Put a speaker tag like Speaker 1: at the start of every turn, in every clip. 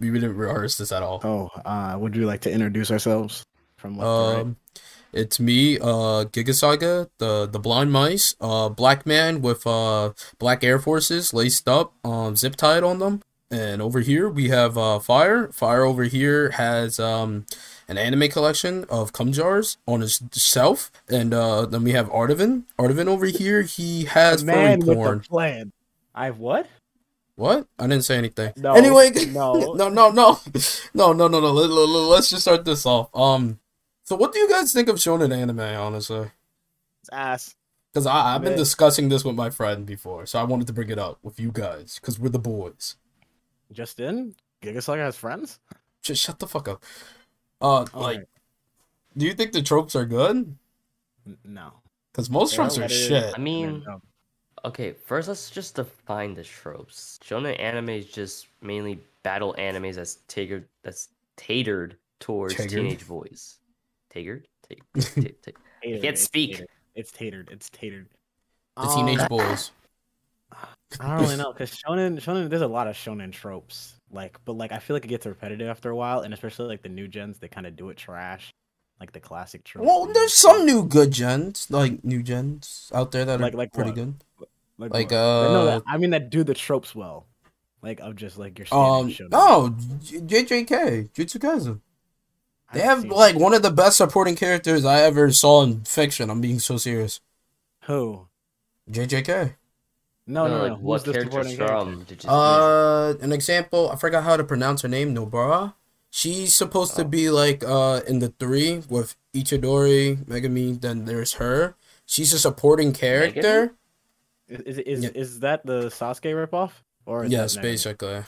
Speaker 1: We didn't rehearse this at all.
Speaker 2: Oh, uh, would you like to introduce ourselves from left to right?
Speaker 1: Um, it's me, uh, Gigasaga, the the blind mice, uh, black man with uh black Air Forces laced up, um, zip tied on them. And over here we have uh Fire. Fire over here has um an anime collection of cum jars on his shelf, and uh then we have Artivan. Artivan over here he has
Speaker 2: The
Speaker 1: furry
Speaker 2: man with
Speaker 1: porn.
Speaker 2: the plan. I have what?
Speaker 1: What? I didn't say anything.
Speaker 2: No,
Speaker 1: anyway,
Speaker 2: no.
Speaker 1: no, no, no, no, no, no, no. Let, let, let's just start this off. Um, so what do you guys think of shonen anime? Honestly,
Speaker 2: It's ass.
Speaker 1: because I've been
Speaker 2: Man.
Speaker 1: discussing this with my friend before, so I wanted to bring it up with you guys because we're the boys.
Speaker 2: Just in, Gigasaga has friends.
Speaker 1: Just shut the fuck up. Uh, like,
Speaker 2: Alright.
Speaker 1: do you think the tropes are good?
Speaker 2: No.
Speaker 1: Because most
Speaker 2: Yeah,
Speaker 1: tropes are
Speaker 2: what is-
Speaker 1: shit.
Speaker 3: I mean,
Speaker 2: No.
Speaker 3: Okay, first let's just define the tropes. Shonen anime is just mainly battle animes that's tagered that's tatered towards
Speaker 1: Tagered?
Speaker 3: teenage boys. Tagered? Ta- ta- ta-
Speaker 2: Tatered,
Speaker 3: can't
Speaker 2: it's
Speaker 3: speak.
Speaker 2: tatered. It's tatered. It's tatered.
Speaker 1: The teenage
Speaker 2: Um,
Speaker 1: boys.
Speaker 2: I don't really know because shonen, shonen, there's a lot of shonen tropes. Like, but like, I feel like it gets repetitive after a while, and especially like the new gens, they kind of do it trash, like the classic tropes.
Speaker 1: Well, there's some new good gens, like new gens out there that
Speaker 2: Like-
Speaker 1: are
Speaker 2: like
Speaker 1: pretty
Speaker 2: what?
Speaker 1: good.
Speaker 2: Like,
Speaker 1: like,
Speaker 2: what? But no,
Speaker 1: uh,
Speaker 2: that, I mean that do the tropes well, like of just like your
Speaker 1: Um,
Speaker 2: shonen.
Speaker 1: oh, J- JJK, Jutsu Kaisen. They
Speaker 2: I've
Speaker 1: like one of the best supporting characters I ever saw in fiction. I'm being so serious.
Speaker 2: who?
Speaker 1: JJK.
Speaker 2: No, no, no.
Speaker 3: like what
Speaker 2: the
Speaker 3: characters
Speaker 2: supporting character?
Speaker 3: from? Did
Speaker 1: Uh, an example. I forgot how to pronounce her name. Nobara. She's supposed to
Speaker 2: Oh.
Speaker 1: be like uh in the three with Itadori, Megumi. Then there's her. She's a supporting character.
Speaker 2: Is is is,
Speaker 1: Yeah.
Speaker 2: is that the Sasuke ripoff? Or
Speaker 1: Yes, basically.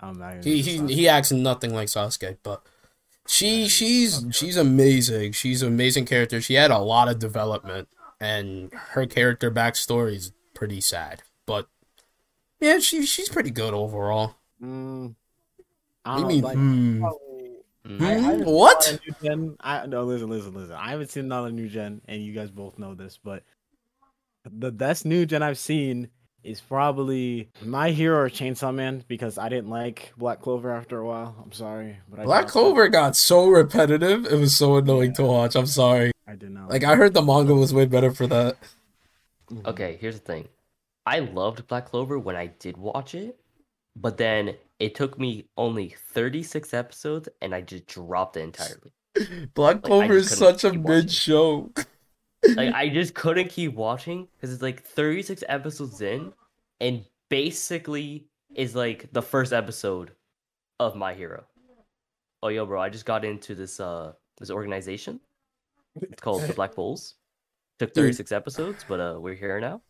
Speaker 2: I'm not
Speaker 1: He he
Speaker 2: Sasuke.
Speaker 1: he acts nothing like Sasuke, but she she's she's amazing. She's an amazing character. She had a lot of development, and her character backstory is pretty sad. But yeah, she she's pretty good overall.
Speaker 2: Mm, I
Speaker 1: What do
Speaker 2: don't
Speaker 1: you mean?
Speaker 2: like, probably-
Speaker 3: Mm.
Speaker 2: I, I
Speaker 1: What?
Speaker 2: a lot of New gen. I no listen, listen, listen. I haven't seen another new gen, and you guys both know this, but the best new gen I've seen is probably My Hero or Chainsaw Man because I didn't like Black Clover after a while. I'm sorry, but I
Speaker 1: Black
Speaker 2: dropped it.
Speaker 1: Clover got so repetitive. It was so annoying to watch. I'm sorry.
Speaker 2: I did not
Speaker 1: Like I heard the manga was way better for that.
Speaker 2: Mhm.
Speaker 3: Okay, here's the thing. I loved Black Clover when I did watch it, but then it took me only 36 episodes and I just dropped it entirely.
Speaker 1: Black
Speaker 3: Like,
Speaker 1: Clover is such a
Speaker 3: keep watching.
Speaker 1: mid show.
Speaker 3: Like I just couldn't keep watching because it's like 36 episodes in and basically is like the first episode of My Hero. Oh yo bro, I just got into this uh this organization. It's called the Black Bulls. Took
Speaker 1: Dude.
Speaker 3: 36 episodes, but uh we're here now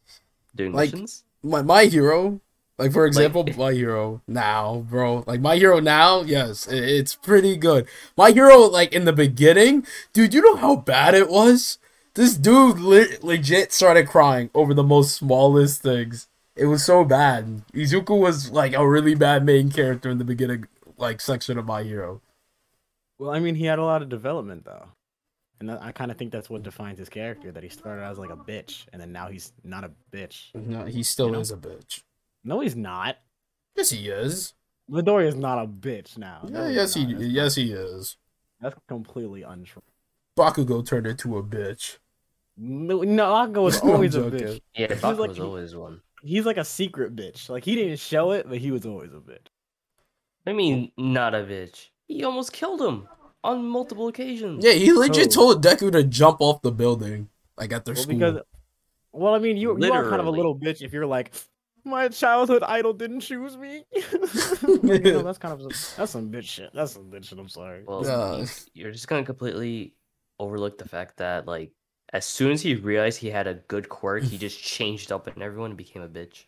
Speaker 3: doing
Speaker 1: Like,
Speaker 3: missions.
Speaker 1: my my hero like for example my hero now bro like my hero now yes it's pretty good my hero like in the beginning dude you know how bad it was this dude le- legit started crying over the most smallest things it was so bad izuku was like a really bad main character in the beginning like section of my hero
Speaker 2: Well, I mean, he had a lot of development though, and I kind of think that's what defines his character. That he started out as like a bitch, and then now he's not a bitch.
Speaker 1: no, he still
Speaker 2: You know?
Speaker 1: is a bitch
Speaker 2: No, he's not.
Speaker 1: yes he is
Speaker 2: Midoriya is not a bitch now.
Speaker 1: Yeah,
Speaker 2: he's
Speaker 1: yes he yes he is
Speaker 2: That's completely untrue.
Speaker 1: bakugo turned into a bitch
Speaker 2: No, no Akko was always a bitch.
Speaker 3: Yeah,
Speaker 2: He's
Speaker 3: Bakugo
Speaker 2: like-
Speaker 3: was always one.
Speaker 2: He's like a secret bitch. Like he didn't show it, but he was always a bitch.
Speaker 3: I mean, not a bitch. He almost killed him on multiple occasions.
Speaker 1: Yeah, he legit
Speaker 2: Oh.
Speaker 1: told Deku to jump off the building, like at their
Speaker 2: Well,
Speaker 1: school.
Speaker 2: because, well, I mean, you you are kind of a little bitch if you're like, my childhood idol didn't choose me. Like, you know, that's kind of some, that's some bitch shit. That's some bitch shit. I'm sorry.
Speaker 3: Well,
Speaker 1: Yeah.
Speaker 3: you- you're just gonna completely overlook the fact that like as soon as he realized he had a good quirk, he mm. just changed up and everyone and became a bitch.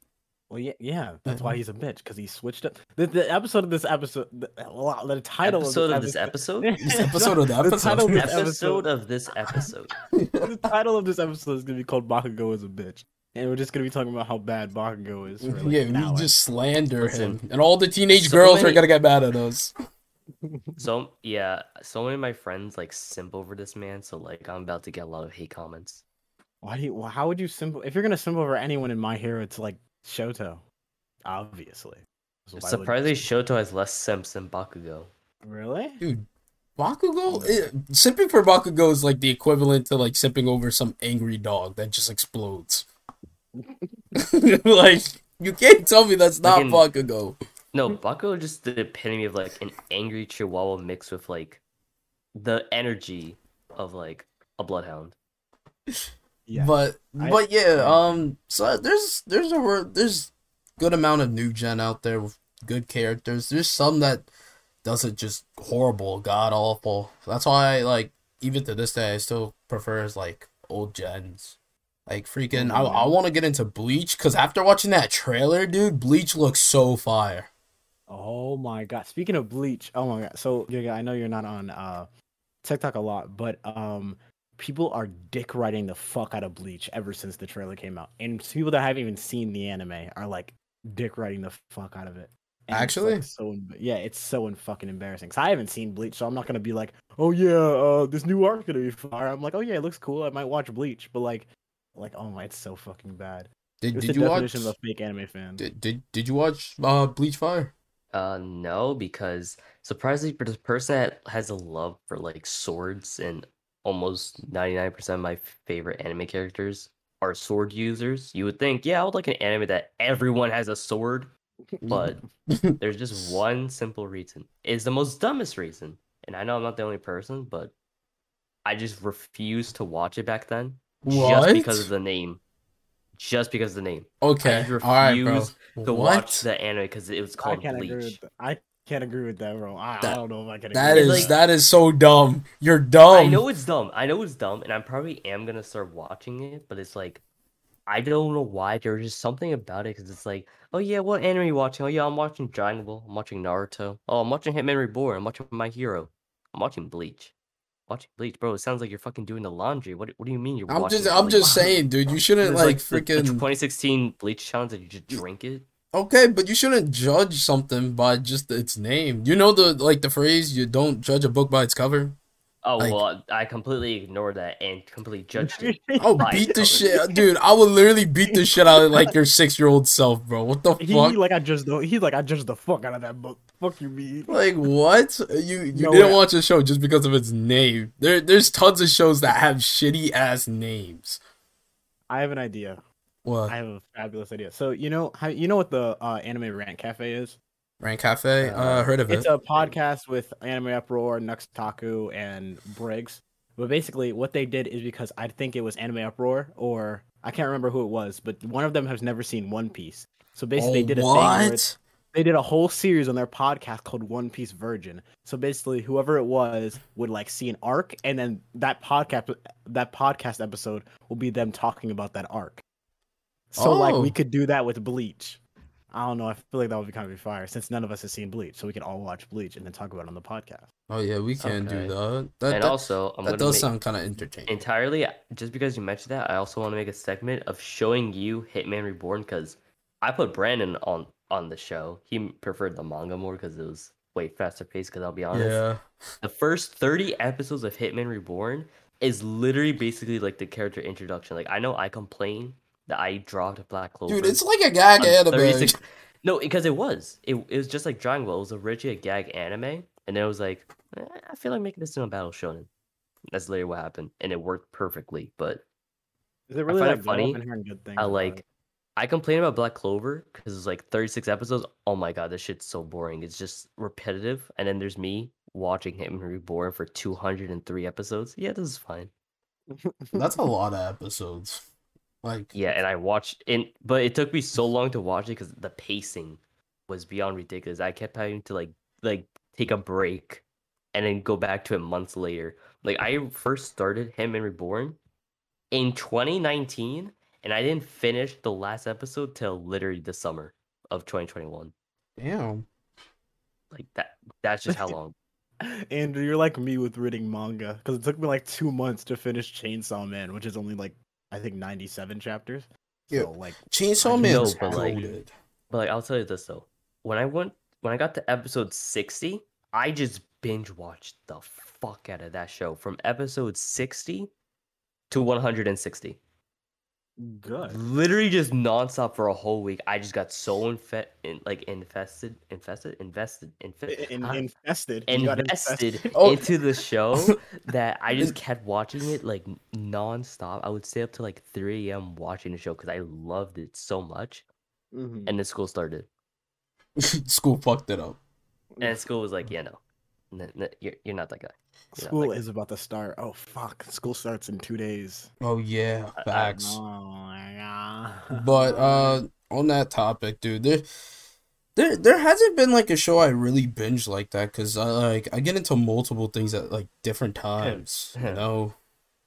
Speaker 2: Well, yeah, yeah, that's why mm-hmm. he's a bitch because he switched up. The, the episode of this episode, the, the title
Speaker 3: episode
Speaker 2: of
Speaker 3: of
Speaker 2: this
Speaker 3: this episode.
Speaker 1: This episode of the episode.
Speaker 2: title of this
Speaker 3: episode of this episode.
Speaker 2: the title of this episode is gonna be called Bakugo is a bitch, and we're just gonna be talking about how bad Bakugo is. For, like,
Speaker 1: yeah,
Speaker 2: an
Speaker 1: we
Speaker 2: hour.
Speaker 1: just slander
Speaker 3: Listen,
Speaker 1: him, and all the teenage
Speaker 3: so
Speaker 1: girls are gonna get mad at us.
Speaker 3: So yeah, so many of my friends like simp over this man. So like I'm about to get a lot of hate comments.
Speaker 2: Why do you? well, How would you simp? If you're gonna simp over anyone in My Hero, it's like Shoto, obviously. So why would-
Speaker 3: Surprisingly, Shoto has less simps than Bakugo.
Speaker 2: Really?
Speaker 1: Dude, Bakugo, eh, sipping for Bakugo is like the equivalent to like sipping over some angry dog that just explodes. like you can't tell me that's not
Speaker 3: Fucking-
Speaker 1: Bakugo.
Speaker 3: No, hmm. Bakugo is just the epitome of like an angry chihuahua mixed with like the energy of like a bloodhound.
Speaker 2: Yeah.
Speaker 1: But
Speaker 2: I-
Speaker 1: but yeah,
Speaker 2: yeah.
Speaker 1: um, so uh, there's there's a there's good amount of new gen out there with good characters. There's some that does it just horrible, god awful. That's why like even to this day I still prefers like old gens. Like freaking, I, I
Speaker 2: mm-hmm.
Speaker 1: want to get into Bleach because after watching that trailer, dude, Bleach looks so fire.
Speaker 2: Oh my god! Speaking of Bleach, oh my god! So Giga, I know you're not on uh TikTok a lot, but um, people are dick writing the fuck out of Bleach ever since the trailer came out, and people that haven't even seen the anime are like dick writing the fuck out of it. And it's,
Speaker 1: Actually?
Speaker 2: like, so yeah, it's so fucking embarrassing. Cause I haven't seen Bleach, so I'm not gonna be like, oh yeah, uh, this new arc gonna be fire. I'm like, oh yeah, it looks cool. I might watch Bleach, but like, like, oh my, it's so fucking bad.
Speaker 1: Did
Speaker 2: It's
Speaker 1: did you watch?
Speaker 2: of a fake anime fan.
Speaker 1: Did, did did you watch uh Bleach Fire?
Speaker 3: Uh, no, because surprisingly, for the person that has a love for like swords and almost 99% of my favorite anime characters are sword users, you would think, yeah, I would like an anime that everyone has a sword, but there's just one simple reason. It's the most dumbest reason. And I know I'm not the only person, but I just refused to watch it back then just because of the name. Just because of the name.
Speaker 1: Okay,
Speaker 3: I
Speaker 1: all right, bro.
Speaker 3: refuse To
Speaker 1: What?
Speaker 3: watch the anime because it was
Speaker 2: I
Speaker 3: called
Speaker 2: can't agree with
Speaker 3: Bleach.
Speaker 2: I can't agree with that, bro. I, I don't know if I can.
Speaker 1: That
Speaker 2: agree.
Speaker 1: is
Speaker 3: It's like-
Speaker 1: that is so dumb. You're dumb.
Speaker 3: I know it's dumb. I know it's dumb, and I probably am gonna start watching it. But it's like, I don't know why. There's just something about it because it's like, oh yeah, what anime are you watching? Oh yeah, I'm watching Dragon Ball. I'm watching Naruto. Oh, I'm watching Hitman Reborn. I'm watching My Hero. I'm watching Bleach. Watching Bleach, bro. It sounds like you're fucking doing the laundry. What What do you mean you're
Speaker 1: I'm
Speaker 3: watching?
Speaker 1: just I'm just saying, dude. You shouldn't
Speaker 3: It's
Speaker 1: like,
Speaker 3: the- the
Speaker 1: freaking
Speaker 3: 2016 Bleach challenge that you just drink it.
Speaker 1: okay, but you shouldn't judge something by just its name. You know the like the phrase you don't judge a book by its cover.
Speaker 3: Oh
Speaker 1: Like-
Speaker 3: well, I completely ignored that and completely judged it.
Speaker 1: I'll beat the shit, dude. I would literally beat the shit out of like your six year old self, bro. What the
Speaker 2: He
Speaker 1: fuck?
Speaker 2: like I just don't. He's like I judged the fuck out of that book. Fuck you, me.
Speaker 1: Like what? You you
Speaker 2: No
Speaker 1: didn't
Speaker 2: way.
Speaker 1: watch a show just because of its name. There there's tons of shows that have shitty ass names.
Speaker 2: I have an idea.
Speaker 1: What?
Speaker 2: I have a fabulous idea. So you know how you know what the uh, anime rant cafe is?
Speaker 1: Rank Cafe? Uh, heard of it.
Speaker 2: It's a podcast with Anime Uproar, Nuxtaku, and Briggs. But basically, what they did is because I think it was Anime Uproar, or I can't remember who it was, but one of them has never seen One Piece. So basically,
Speaker 1: oh,
Speaker 2: they did a thing where they did a whole series on their podcast called One Piece Virgin. So basically, whoever it was would like see an arc, and then that podcast that podcast episode will be them talking about that arc. So like
Speaker 1: Oh.
Speaker 2: we could do that with Bleach. I don't know. I feel like that would be kind of be fire since none of us has seen Bleach, so we can all watch Bleach and then talk about it on the podcast.
Speaker 1: Oh yeah, we can
Speaker 3: Okay.
Speaker 1: do that. That,
Speaker 3: and
Speaker 1: that,
Speaker 3: also, I'm
Speaker 1: that does
Speaker 3: make-
Speaker 1: sound kind of entertaining.
Speaker 3: entirely just because you mentioned that i also want to make a segment of showing you hitman reborn because i put brandon on on the show he preferred the manga more because it was way faster paced because i'll be honest
Speaker 1: Yeah.
Speaker 3: the first 30 episodes of hitman reborn is literally basically like the character introduction like i know i complain that i dropped black clover
Speaker 1: Dude, it's like a gag anime.
Speaker 3: 36 no because it was it, it was just like Dragon Ball it was originally a gag anime and then it was like eh, i feel like making this into a battle shonen that's literally what happened and it worked perfectly but
Speaker 2: Is it really
Speaker 3: find
Speaker 2: like
Speaker 3: it funny.
Speaker 2: good.
Speaker 3: I like
Speaker 2: it.
Speaker 3: I complain about Black Clover because it's like 36 episodes. Oh my god, this shit's so boring. It's just repetitive. And then there's me watching Hitman Reborn for 203 episodes. Yeah, this is fine.
Speaker 1: That's a lot of episodes. Like,
Speaker 3: Yeah, and I watched and but it took me so long to watch it because the pacing was beyond ridiculous. I kept having to like like take a break and then go back to it months later. Like I first started Hitman Reborn in 2019, and I didn't finish the last episode till literally the summer of 2021.
Speaker 1: damn.
Speaker 3: Like that. That's just how long.
Speaker 2: Andrew, you're like me with reading manga because it took me like two months to finish Chainsaw Man, which is only like I think 97 chapters.
Speaker 1: Yeah.
Speaker 2: So like,
Speaker 1: Chainsaw
Speaker 2: I
Speaker 1: Man's
Speaker 3: know, but, like-
Speaker 1: goated.
Speaker 3: But like I'll tell you this though. When I went when I got to episode 60, I just binge watched the fuck out of that show from episode 60 to 160.
Speaker 2: Good.
Speaker 3: literally just nonstop for a whole week. I just got so infe- in, like infested, infested, invested, infe-
Speaker 2: In,
Speaker 3: huh?
Speaker 2: invested. You
Speaker 3: invested
Speaker 1: Oh.
Speaker 3: into the show that I just kept watching it like nonstop. I would stay up to like 3 a.m. watching the show because I loved it so much.
Speaker 2: Mhm.
Speaker 3: And the school started,
Speaker 1: School fucked it up.
Speaker 3: and school was like, "Yeah, no, n- n- you're you're not that guy." you know,
Speaker 2: School
Speaker 3: like-
Speaker 2: is about to start. Oh fuck! School starts in two days.
Speaker 1: Oh yeah,
Speaker 3: I- I
Speaker 1: facts.
Speaker 2: Oh my god.
Speaker 1: But uh on that topic, dude, there there there hasn't been like a show I really binge like that cuz I like I get into multiple things at like different times, you know.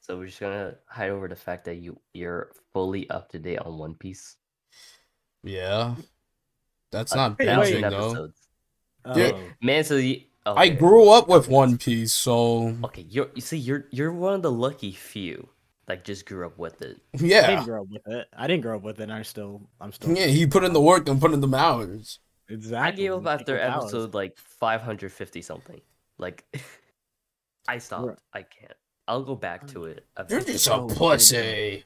Speaker 3: So we're just gonna hide over the fact that you you're fully up to date on One Piece.
Speaker 1: Yeah. That's not
Speaker 2: Hey,
Speaker 1: binging though.
Speaker 3: episodes.
Speaker 2: Oh.
Speaker 3: Man, so you,
Speaker 1: Oh,
Speaker 3: I
Speaker 1: grew up with One Piece, so
Speaker 3: Okay, you're you see you're you're one of the lucky few that just grew up with it.
Speaker 2: Yeah, I didn't
Speaker 1: yeah.
Speaker 2: grow up with it. I didn't grow up with it. And I still, I'm still.
Speaker 1: Yeah, he put in the work and put in the hours.
Speaker 2: Exactly.
Speaker 3: I gave up after
Speaker 2: Equal powers.
Speaker 3: episode like 550 something. Like I stopped. I can't. I'll go back to it.
Speaker 1: You're just a pussy.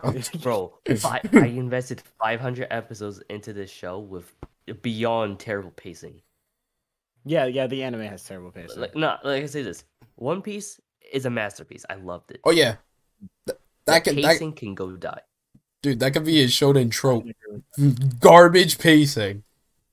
Speaker 3: bro. Fi- I invested 500 episodes into this show with beyond terrible pacing.
Speaker 2: Yeah, yeah. The anime has terrible pacing.
Speaker 3: Like no, like I say this, One Piece is a masterpiece. I loved it.
Speaker 1: Oh yeah. Th- That
Speaker 3: the
Speaker 1: can that,
Speaker 3: pacing can go die.
Speaker 1: dude, that could be a shonen trope. Mm, garbage pacing.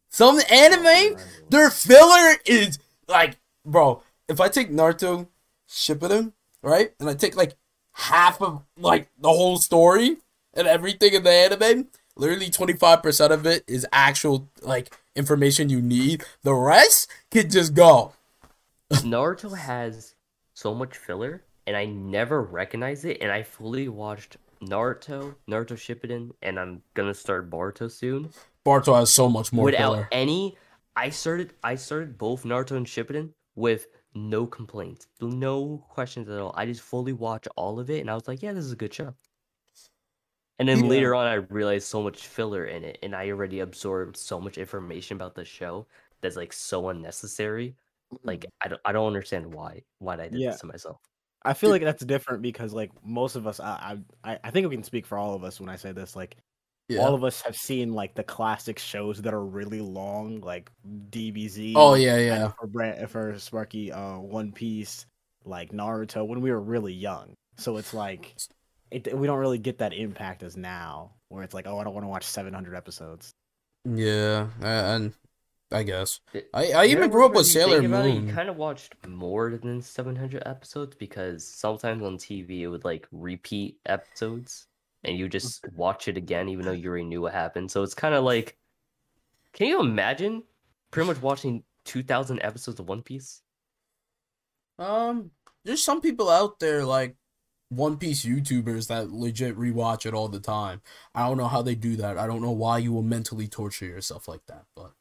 Speaker 1: Some anime oh, Their filler is like, bro. If I take Naruto, Shippuden, right, and I take like half of like the whole story and everything in the anime, literally twenty five percent of it is actual like information you need. The rest can just go.
Speaker 3: Naruto has so much filler, and I never recognize it. And I fully watched Naruto, Naruto Shippuden, and I'm gonna start Boruto soon.
Speaker 1: Boruto has so much more
Speaker 3: without
Speaker 1: filler.
Speaker 3: any. I started. I started both Naruto and Shippuden with no complaints, no questions at all. I just fully watched all of it, and I was like, "Yeah, this is a good show." And then
Speaker 2: Yeah.
Speaker 3: later on, I realized so much filler in it, and I already absorbed so much information about the show that's like so unnecessary. Like I don't, I don't understand why why I did
Speaker 2: Yeah.
Speaker 3: this to myself.
Speaker 2: I feel like that's different because like most of us, I, I, I think we can speak for all of us when I say this. Like
Speaker 1: Yeah.
Speaker 2: all of us have seen like the classic shows that are really long, like DBZ.
Speaker 1: oh yeah, yeah.
Speaker 2: For Brand, for Sparky, uh, One Piece, like Naruto, when we were really young. So it's like, it, we don't really get that impact as now, where it's like, oh, I don't want to watch 700 episodes.
Speaker 1: Yeah, uh, and I guess
Speaker 3: It-
Speaker 1: I I even grew up with Sailor
Speaker 3: about it,
Speaker 1: Moon.
Speaker 3: you kind of watched more than 700 episodes because sometimes on TV it would like repeat episodes and you just watch it again even though you already knew what happened. So it's kind of like, can you imagine pretty much watching 2,000 episodes of One Piece?
Speaker 1: Um, there's some people out there like One Piece YouTubers that legit rewatch it all the time. I don't know how they do that. I don't know why you will mentally torture yourself like that. But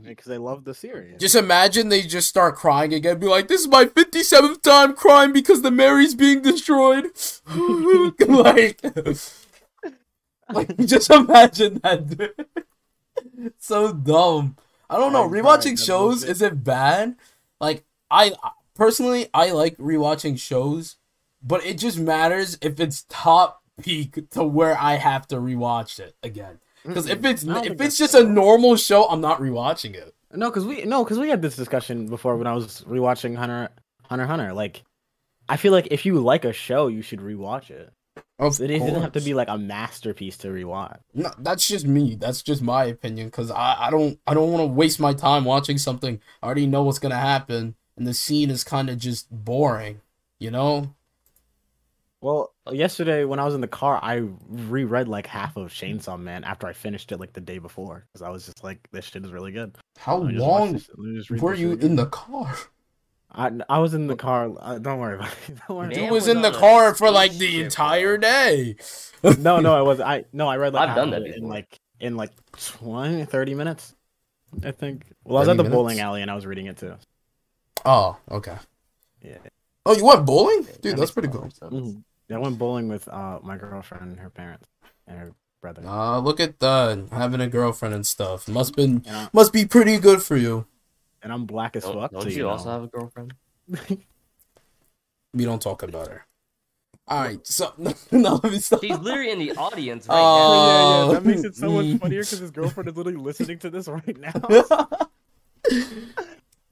Speaker 2: Because they love the series.
Speaker 1: just imagine they just start crying again, be like, "This is my 57th time crying because the Merry's being destroyed." like, like just imagine that. so dumb. I don't know.
Speaker 2: I'm
Speaker 1: Rewatching shows
Speaker 2: is
Speaker 1: it bad. Like I personally, I like rewatching shows, but it just matters if it's top peak to where I have to rewatch it again. Because if it's if it's just a normal show, I'm not rewatching it.
Speaker 2: No, because we no, because we had this discussion before when I was rewatching Hunter Hunter Hunter. Like, I feel like if you like a show, you should rewatch it.
Speaker 1: Of
Speaker 2: It doesn't have to be like a masterpiece to rewatch.
Speaker 1: No, that's just me. That's just my opinion. Cause I, I don't I don't want to waste my time watching something I already know what's gonna happen, and the scene is kind of just boring. You know?
Speaker 2: Well, yesterday when I was in the car, I reread like half of Chainsaw Man after I finished it like the day before because I was just like, this shit is really good.
Speaker 1: How
Speaker 2: Let me just watch
Speaker 1: long
Speaker 2: this- let me just read
Speaker 1: were you in the car?
Speaker 2: I, I was in the car. Uh, don't worry about it. Don't worry.
Speaker 3: Man
Speaker 1: Dude was
Speaker 3: was
Speaker 1: in the car for like the entire day.
Speaker 2: No, no, I was. I no, I read like
Speaker 3: I've
Speaker 2: half
Speaker 3: done that
Speaker 2: in like in like 20, 30 minutes. I think. Well, I was at
Speaker 1: 30
Speaker 2: the bowling alley and I was reading it too.
Speaker 1: Oh, okay.
Speaker 2: Yeah.
Speaker 1: Oh, you went bowling, dude?
Speaker 3: That
Speaker 1: That's pretty
Speaker 3: a lot
Speaker 1: cool.
Speaker 3: Of.
Speaker 2: I went bowling with uh my girlfriend and her parents and her brother.
Speaker 1: Uh, look at that, having a girlfriend and stuff. Must been
Speaker 2: And, I,
Speaker 1: must be pretty good for you.
Speaker 2: and I'm black as
Speaker 3: Don't,
Speaker 2: fuck.
Speaker 3: don't
Speaker 2: so
Speaker 3: you,
Speaker 2: you
Speaker 3: also have a girlfriend?
Speaker 1: We don't talk about her. All right, so no, no, let me stop.
Speaker 3: She's literally in the audience right
Speaker 1: Oh.
Speaker 3: now.
Speaker 2: yeah, yeah, that makes it so much funnier because his girlfriend is literally listening to this right now.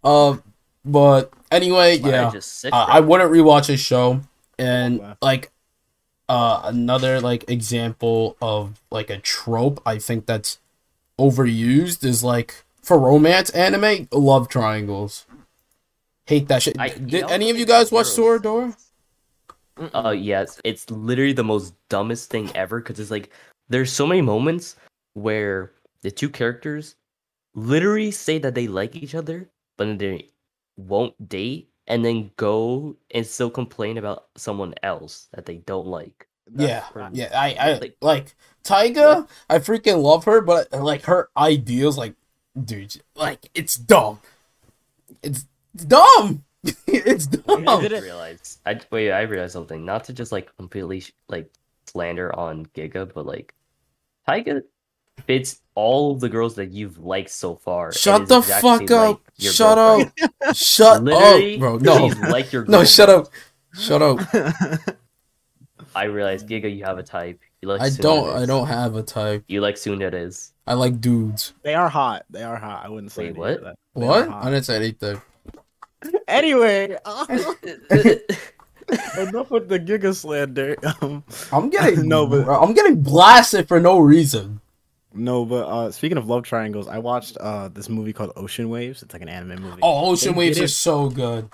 Speaker 1: um, but anyway,
Speaker 3: Why
Speaker 1: yeah,
Speaker 3: just
Speaker 1: uh. I wouldn't rewatch his show, and like, uh, another like example of like a trope I think that's overused is like for romance anime love triangles. Hate that shit.
Speaker 3: I-
Speaker 1: Did any of you guys watch
Speaker 3: gross.
Speaker 1: Toradora?
Speaker 3: Uh, yes, it's literally the most dumbest thing ever because it's like there's so many moments where the two characters literally say that they like each other, but then they won't date, and then go and still complain about someone else that they don't like.
Speaker 1: Yeah,
Speaker 2: That's-
Speaker 1: yeah. I, I
Speaker 3: Like-
Speaker 1: like Taiga. I freaking love her, but like her ideas, like, dude, like it's dumb. It's dumb. it's dumb.
Speaker 3: I
Speaker 2: did it-
Speaker 3: realize. I wait. I realized something. Not to just like completely like slander on Giga, but like Taiga fits all the girls that you've liked so far.
Speaker 1: Shut the fuck up.
Speaker 3: like
Speaker 1: Shut
Speaker 3: girlfriend.
Speaker 1: up. Shut
Speaker 3: Literally,
Speaker 1: up, bro. No,
Speaker 3: like your
Speaker 1: no. Shut up. Shut up.
Speaker 3: I realize Giga, you have a type. You like.
Speaker 1: I
Speaker 3: Tsunderes.
Speaker 1: don't. I don't have a type.
Speaker 3: You like Tsunderes.
Speaker 1: I like dudes.
Speaker 2: they are hot. They are hot. I wouldn't say
Speaker 3: Wait, what?
Speaker 2: of that. They are
Speaker 1: What? I didn't say anything.
Speaker 2: Anyway, enough with the Giga slander. Um,
Speaker 1: I'm getting
Speaker 2: No, but-
Speaker 1: I'm getting blasted for no reason.
Speaker 2: No, but uh, speaking of love triangles, I watched uh this movie called Ocean Waves. It's like an anime movie.
Speaker 1: Oh, Ocean
Speaker 2: They
Speaker 1: Waves
Speaker 2: did
Speaker 1: is so good.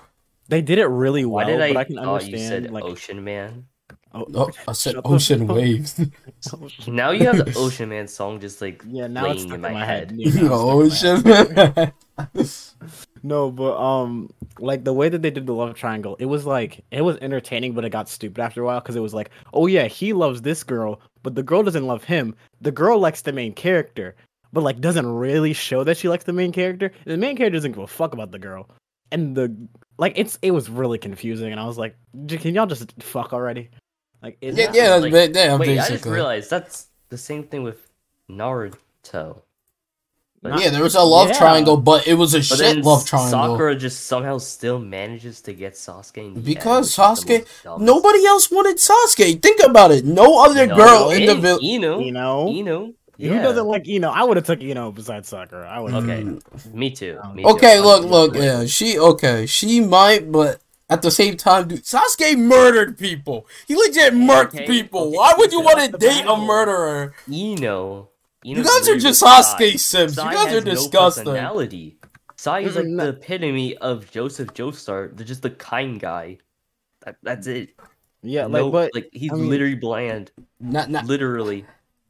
Speaker 2: They did it really well.
Speaker 3: Why
Speaker 2: well,
Speaker 3: did I?
Speaker 2: but I can
Speaker 3: oh,
Speaker 2: understand
Speaker 3: you said
Speaker 2: like
Speaker 3: Ocean Man.
Speaker 2: oh,
Speaker 1: Oh, I said Ocean
Speaker 2: fuck-
Speaker 1: Waves.
Speaker 3: Now you have the Ocean Man song just like
Speaker 2: Yeah, now it's
Speaker 3: laying
Speaker 2: stuck
Speaker 3: in my head.
Speaker 2: Yeah, now it's in my head.
Speaker 1: Ocean.
Speaker 2: No, but um, like the way that they did the love triangle, it was like it was entertaining, but it got stupid after a while because it was like, oh yeah, he loves this girl, but the girl doesn't love him. The girl likes the main character, but like doesn't really show that she likes the main character. And The main character doesn't give a fuck about the girl, and the like it's it was really confusing, and I was like, can y'all just fuck already? Like, it's
Speaker 1: yeah, yeah,
Speaker 3: Like,
Speaker 1: yeah,
Speaker 3: Wait, I just realized that's the same thing with Naruto. But,
Speaker 1: Yeah, there was a love
Speaker 2: Yeah.
Speaker 1: triangle, but it was a
Speaker 3: but
Speaker 1: shit
Speaker 3: then
Speaker 1: love triangle.
Speaker 3: Sakura just somehow still manages to get Sasuke in the
Speaker 1: Because
Speaker 3: end, which is the
Speaker 1: Sasuke- Nobody else wanted Sasuke. Think about it. No other
Speaker 3: No,
Speaker 1: girl in the
Speaker 3: Ino-
Speaker 1: village.
Speaker 3: Ino,
Speaker 2: Ino.
Speaker 3: Ino,
Speaker 2: Who
Speaker 3: yeah.
Speaker 2: doesn't like Ino? I would have took Ino besides Sakura. I would.
Speaker 3: Okay. Me too. Me.
Speaker 1: Okay,
Speaker 3: I'm
Speaker 1: look, look, yeah, she okay, she might, but at the same time, dude, Sasuke murdered people. He legit murked
Speaker 3: Okay,
Speaker 1: people.
Speaker 3: okay,
Speaker 1: Why would you want to date a
Speaker 2: Bible.
Speaker 1: murderer?
Speaker 3: Ino.
Speaker 1: You guys are just Sasuke sims. You guys are disgusting.
Speaker 3: Personality. Sai is like
Speaker 2: Mm,
Speaker 3: the epitome of Joseph Joestar. They're just the kind guy. That, that's it.
Speaker 2: Yeah, like,
Speaker 3: No-
Speaker 2: but
Speaker 3: like he's
Speaker 2: I mean-
Speaker 3: literally bland.
Speaker 1: Not, not,
Speaker 3: Literally.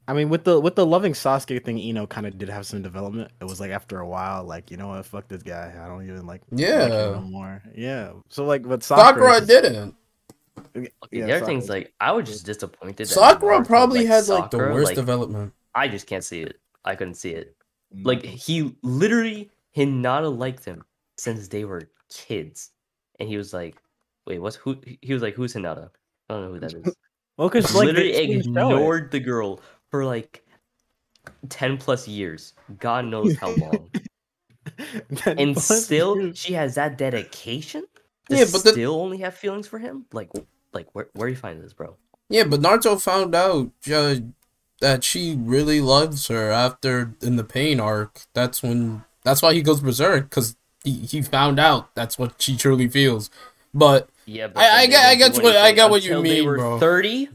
Speaker 2: I mean, with the with the loving Sasuke thing, Ino kind of did have some development. It was like after a while, like you know what, fuck this guy. I don't even like. like him
Speaker 1: Yeah.
Speaker 2: no more. Yeah. So like, but Sakura,
Speaker 1: Sakura didn't.
Speaker 3: Okay,
Speaker 2: Yeah,
Speaker 3: the other thing's like I was just disappointed. that
Speaker 1: Sakura
Speaker 3: Naruto
Speaker 1: probably
Speaker 3: liked
Speaker 1: had like the worst
Speaker 3: like,
Speaker 1: development.
Speaker 3: I just can't see it. I couldn't see it.
Speaker 2: Mm.
Speaker 3: Like he literally Hinata liked him since they were kids, and he was like, "Wait, what's who?" He was like, "Who's Hinata?" I don't know who that is.
Speaker 2: well, because like
Speaker 3: literally
Speaker 2: they didn't show it.
Speaker 3: ignored the girl for like ten plus years. God knows how long, and still
Speaker 2: you-
Speaker 3: she has that dedication. To
Speaker 1: Yeah, but the-
Speaker 3: still only have feelings for him. Like, like where where you find this, bro?
Speaker 1: Yeah, but Naruto found out uh, that she really loves her after in the pain arc. That's when. That's why he goes berserk because he, he found out that's what she truly feels. But
Speaker 3: Yeah,
Speaker 1: I- I
Speaker 3: then
Speaker 1: get- I
Speaker 3: didn't
Speaker 1: get what- I
Speaker 3: anything
Speaker 1: get what you
Speaker 3: until they
Speaker 1: mean,
Speaker 3: were
Speaker 1: bro.
Speaker 3: Thirty.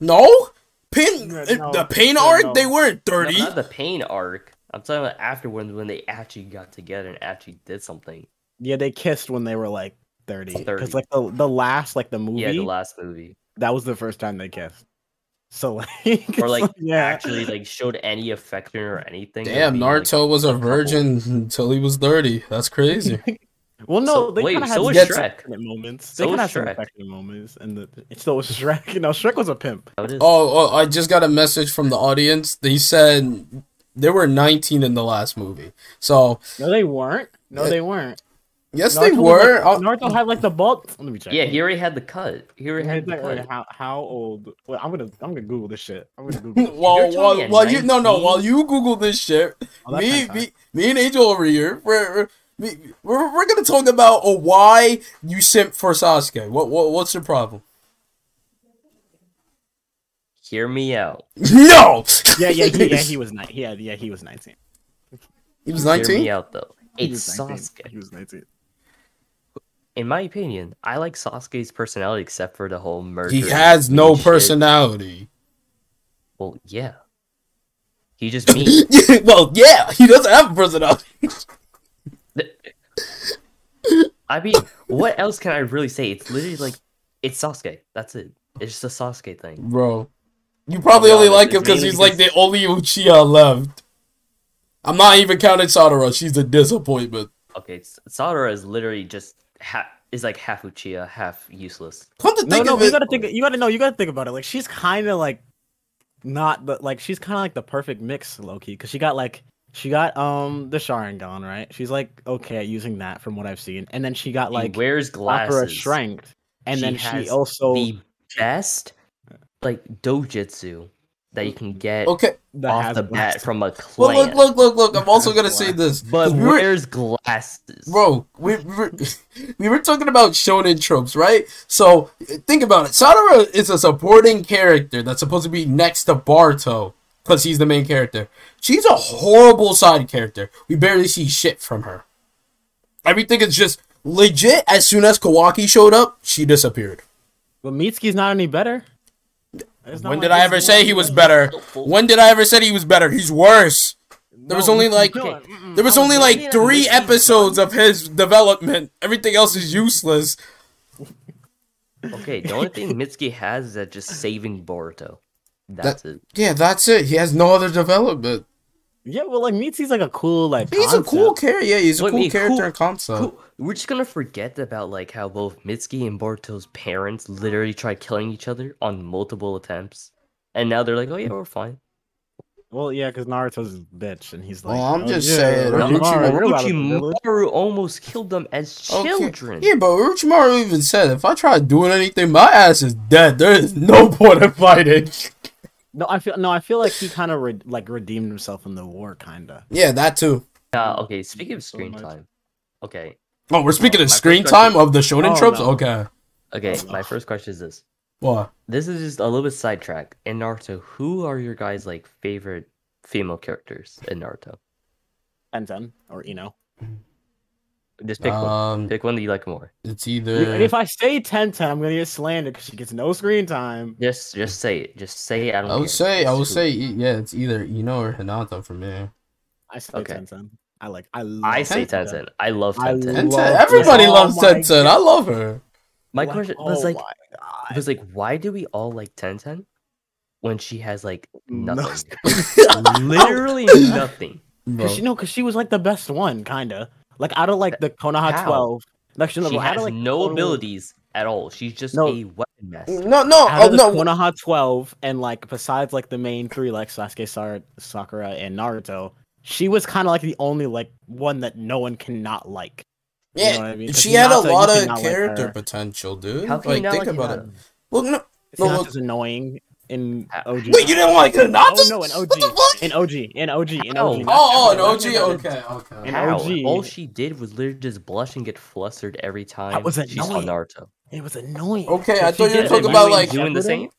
Speaker 1: no, pain
Speaker 2: Yeah,
Speaker 1: uh,
Speaker 2: no,
Speaker 1: the pain
Speaker 2: yeah,
Speaker 1: arc
Speaker 2: no.
Speaker 1: they weren't
Speaker 3: No,
Speaker 1: thirty.
Speaker 3: not the pain arc. I'm talking about afterwards when they actually got together and actually did something.
Speaker 2: yeah, they kissed when they were like thirty.
Speaker 3: 30.
Speaker 2: Because like the the last like the movie
Speaker 3: Yeah, the last movie,
Speaker 2: that was the first time they kissed. So like,
Speaker 3: or
Speaker 2: it's
Speaker 3: like
Speaker 2: yeah,
Speaker 3: actually like showed any affection or anything.
Speaker 1: Damn,
Speaker 3: being, like,
Speaker 1: was a
Speaker 3: couple.
Speaker 1: virgin until he was thirty. That's crazy.
Speaker 2: Well, no,
Speaker 3: So-
Speaker 2: they kind of
Speaker 3: so
Speaker 2: had
Speaker 3: was
Speaker 1: Shrek.
Speaker 2: affectionate moments.
Speaker 3: So
Speaker 2: they kind of had some affectionate moments, and the so was Shrek. You know, Shrek was a pimp.
Speaker 3: How it is.
Speaker 1: oh, oh, I just got a message from the audience. They said there were nineteen in the last movie. So
Speaker 2: No, they weren't. No, they weren't.
Speaker 1: Yes, they
Speaker 2: Naruto was,
Speaker 1: were.
Speaker 2: Like, Naruto had like the ball. Let me check.
Speaker 3: yeah, he already had the cut. He already had the
Speaker 2: wait,
Speaker 3: cut.
Speaker 2: how how old? Wait, I'm gonna I'm gonna Google this shit. I'm gonna Google. This
Speaker 1: While,
Speaker 3: You're
Speaker 1: while, while you no no while you Google this shit,
Speaker 2: Oh,
Speaker 1: me, me me and Angel over here, we're we're, we're, we're gonna talk about uh, why you simp for Sasuke. What what what's your problem?
Speaker 3: hear me out.
Speaker 1: No.
Speaker 2: Yeah, yeah, he, yeah. He was ni- Yeah, yeah, he was nineteen.
Speaker 1: he was nineteen.
Speaker 3: Hear me
Speaker 1: nineteen.
Speaker 3: out though.
Speaker 2: He
Speaker 3: It's
Speaker 2: was 19.
Speaker 3: Sasuke.
Speaker 2: He was nineteen.
Speaker 3: In my opinion, I like Sasuke's personality except for the whole murder.
Speaker 1: He has no
Speaker 3: shit.
Speaker 1: personality.
Speaker 3: Well, yeah. He just me.
Speaker 1: well, yeah, he doesn't have a personality.
Speaker 3: I mean, what else can I really say? It's literally like it's Sasuke. That's it. It's just a Sasuke thing.
Speaker 1: Bro, you probably only like him because he's like the only Uchiha left. I'm not even counting Sadara. She's a disappointment.
Speaker 3: Okay, Sadara is literally just half is like half Uchiha, half useless.
Speaker 1: Come to
Speaker 2: No,
Speaker 1: think
Speaker 2: no,
Speaker 1: of
Speaker 2: you
Speaker 1: it,
Speaker 2: gotta think. You gotta know. You gotta think about it. Like she's kind of like not the like she's kind of like the perfect mix, Loki, because she got like she got um the Sharingan, right? She's like okay at using that from what I've seen, and then she got
Speaker 3: He
Speaker 2: like
Speaker 3: wears
Speaker 2: Sakura
Speaker 3: glasses.
Speaker 2: strength, and
Speaker 3: She
Speaker 2: then she also
Speaker 3: the best like dojutsu that you can get
Speaker 1: okay.
Speaker 2: that
Speaker 3: off
Speaker 2: has
Speaker 3: the bat
Speaker 2: glasses.
Speaker 3: from a
Speaker 1: Well, look, look, look, look. I'm also gonna say this,
Speaker 3: But
Speaker 1: we were-
Speaker 3: wears glasses.
Speaker 1: bro, we, we were, we were talking about shonen tropes, right? So think about it. Sadara is a supporting character that's supposed to be next to Boruto because he's the main character. She's a horrible side character. We barely see shit from her. Everything is just legit. As soon as Kawaki showed up, she disappeared.
Speaker 2: But Mitsuki's not any better. It's not
Speaker 1: When
Speaker 2: like
Speaker 1: did I ever say he was better? When did I ever say he was better? He's worse. There was only like
Speaker 2: not.
Speaker 1: There was only like three episodes of his development. Everything else is useless.
Speaker 3: Okay, the only thing Mitsuki has is that just saving Boruto. That's it.
Speaker 1: Yeah, that's it. He has no other development.
Speaker 2: Yeah, well, like Mitsuki's like a cool like.
Speaker 1: He's a cool character. Yeah, he's a
Speaker 3: Wait,
Speaker 1: cool
Speaker 3: wait,
Speaker 1: character
Speaker 3: who-
Speaker 1: and concept.
Speaker 3: Cool. We're just gonna forget about like how both Mitsuki and Boruto's parents literally tried killing each other on multiple attempts, and now they're like, "Oh yeah, we're fine."
Speaker 2: Well, yeah, because Naruto's a bitch, and he's like.
Speaker 1: Well, I'm
Speaker 2: "Oh,
Speaker 1: just
Speaker 2: yeah,
Speaker 1: saying,
Speaker 2: Orochimaru,
Speaker 1: Orochimaru-
Speaker 2: you're about to village."
Speaker 3: Orochimaru almost killed them as
Speaker 1: Okay.
Speaker 3: children.
Speaker 1: Yeah, but Orochimaru even said, if I try doing anything, my ass is dead. There is no point in fighting.
Speaker 2: No, I feel no, I feel like he kind of re- like redeemed himself in the war, kinda.
Speaker 1: Yeah, that too.
Speaker 3: Uh, okay, speaking of screen time. Okay,
Speaker 1: Oh, we're speaking
Speaker 3: Oh,
Speaker 1: of screen time
Speaker 3: question-
Speaker 1: of the shonen
Speaker 2: Oh,
Speaker 1: tropes?
Speaker 2: no.
Speaker 1: Okay.
Speaker 3: okay.
Speaker 2: Oh,
Speaker 3: My
Speaker 2: no.
Speaker 3: first question is this.
Speaker 1: What?
Speaker 3: This is just a little bit sidetrack. In Naruto, who are your guys' like favorite female characters in Naruto?
Speaker 2: Tenten or Ino.
Speaker 3: Just pick one.
Speaker 1: Um,
Speaker 3: Pick one that you like more.
Speaker 1: it's
Speaker 2: And
Speaker 1: either.
Speaker 2: if I say Tenten, I'm gonna get slandered because she gets no screen time.
Speaker 3: Just, just say it. Just say it. I don't.
Speaker 1: I
Speaker 3: care.
Speaker 1: say, I
Speaker 3: Just
Speaker 1: would say, yeah, it's either Ino or Hinata for me.
Speaker 2: I say
Speaker 3: Okay.
Speaker 2: Tenten. I like. I love.
Speaker 3: I say
Speaker 1: Tenten.
Speaker 3: Tenzin. I love
Speaker 2: I
Speaker 3: Tenzin.
Speaker 2: love-
Speaker 1: Tenten, everybody
Speaker 2: Oh
Speaker 1: loves
Speaker 2: my
Speaker 1: Tenten. I love her.
Speaker 3: My
Speaker 2: Like,
Speaker 3: question was
Speaker 2: oh
Speaker 3: like,
Speaker 2: my
Speaker 3: was like, why do we all like Tenten when she has like
Speaker 2: No.
Speaker 3: nothing? Literally nothing.
Speaker 2: Cause she no, cause she was like the best one, kinda. Like out of like the Konoha
Speaker 3: How?
Speaker 2: twelve. Like she,
Speaker 3: She has
Speaker 2: of, like,
Speaker 3: no
Speaker 2: total-
Speaker 3: abilities at all. She's just
Speaker 2: No.
Speaker 3: a weapon master.
Speaker 1: No, no,
Speaker 2: Out
Speaker 1: oh,
Speaker 2: of the
Speaker 1: no.
Speaker 2: Konoha twelve, and like besides like the main three, like Sasuke, Sar- Sakura, and Naruto, she was kind of like the only like one that no one cannot like. You
Speaker 1: Yeah,
Speaker 2: know what I mean? 'Cause
Speaker 1: she had a
Speaker 2: Hinata, you
Speaker 1: lot of
Speaker 2: cannot like
Speaker 1: character potential, dude.
Speaker 3: How can you
Speaker 1: like,
Speaker 3: not
Speaker 1: think
Speaker 3: like
Speaker 1: about
Speaker 3: Hinata?
Speaker 1: it. Well, no, no,
Speaker 2: Hinata's
Speaker 1: look-
Speaker 2: just annoying in
Speaker 3: ah.
Speaker 2: OG.
Speaker 1: Wait, you didn't like Hinata?
Speaker 2: Oh no, in
Speaker 1: What the
Speaker 2: OG,
Speaker 1: fuck?
Speaker 2: in OG, in OG, in
Speaker 3: How?
Speaker 2: OG. Oh, not
Speaker 1: Oh, oh, an OG. Okay, okay.
Speaker 2: In
Speaker 3: How?
Speaker 2: OG.
Speaker 3: All she did was literally just blush and get flustered every time
Speaker 2: was
Speaker 3: she saw. Naruto.
Speaker 2: It was annoying.
Speaker 1: Okay,
Speaker 2: So
Speaker 1: I thought you were talking about, like-
Speaker 3: doing the same.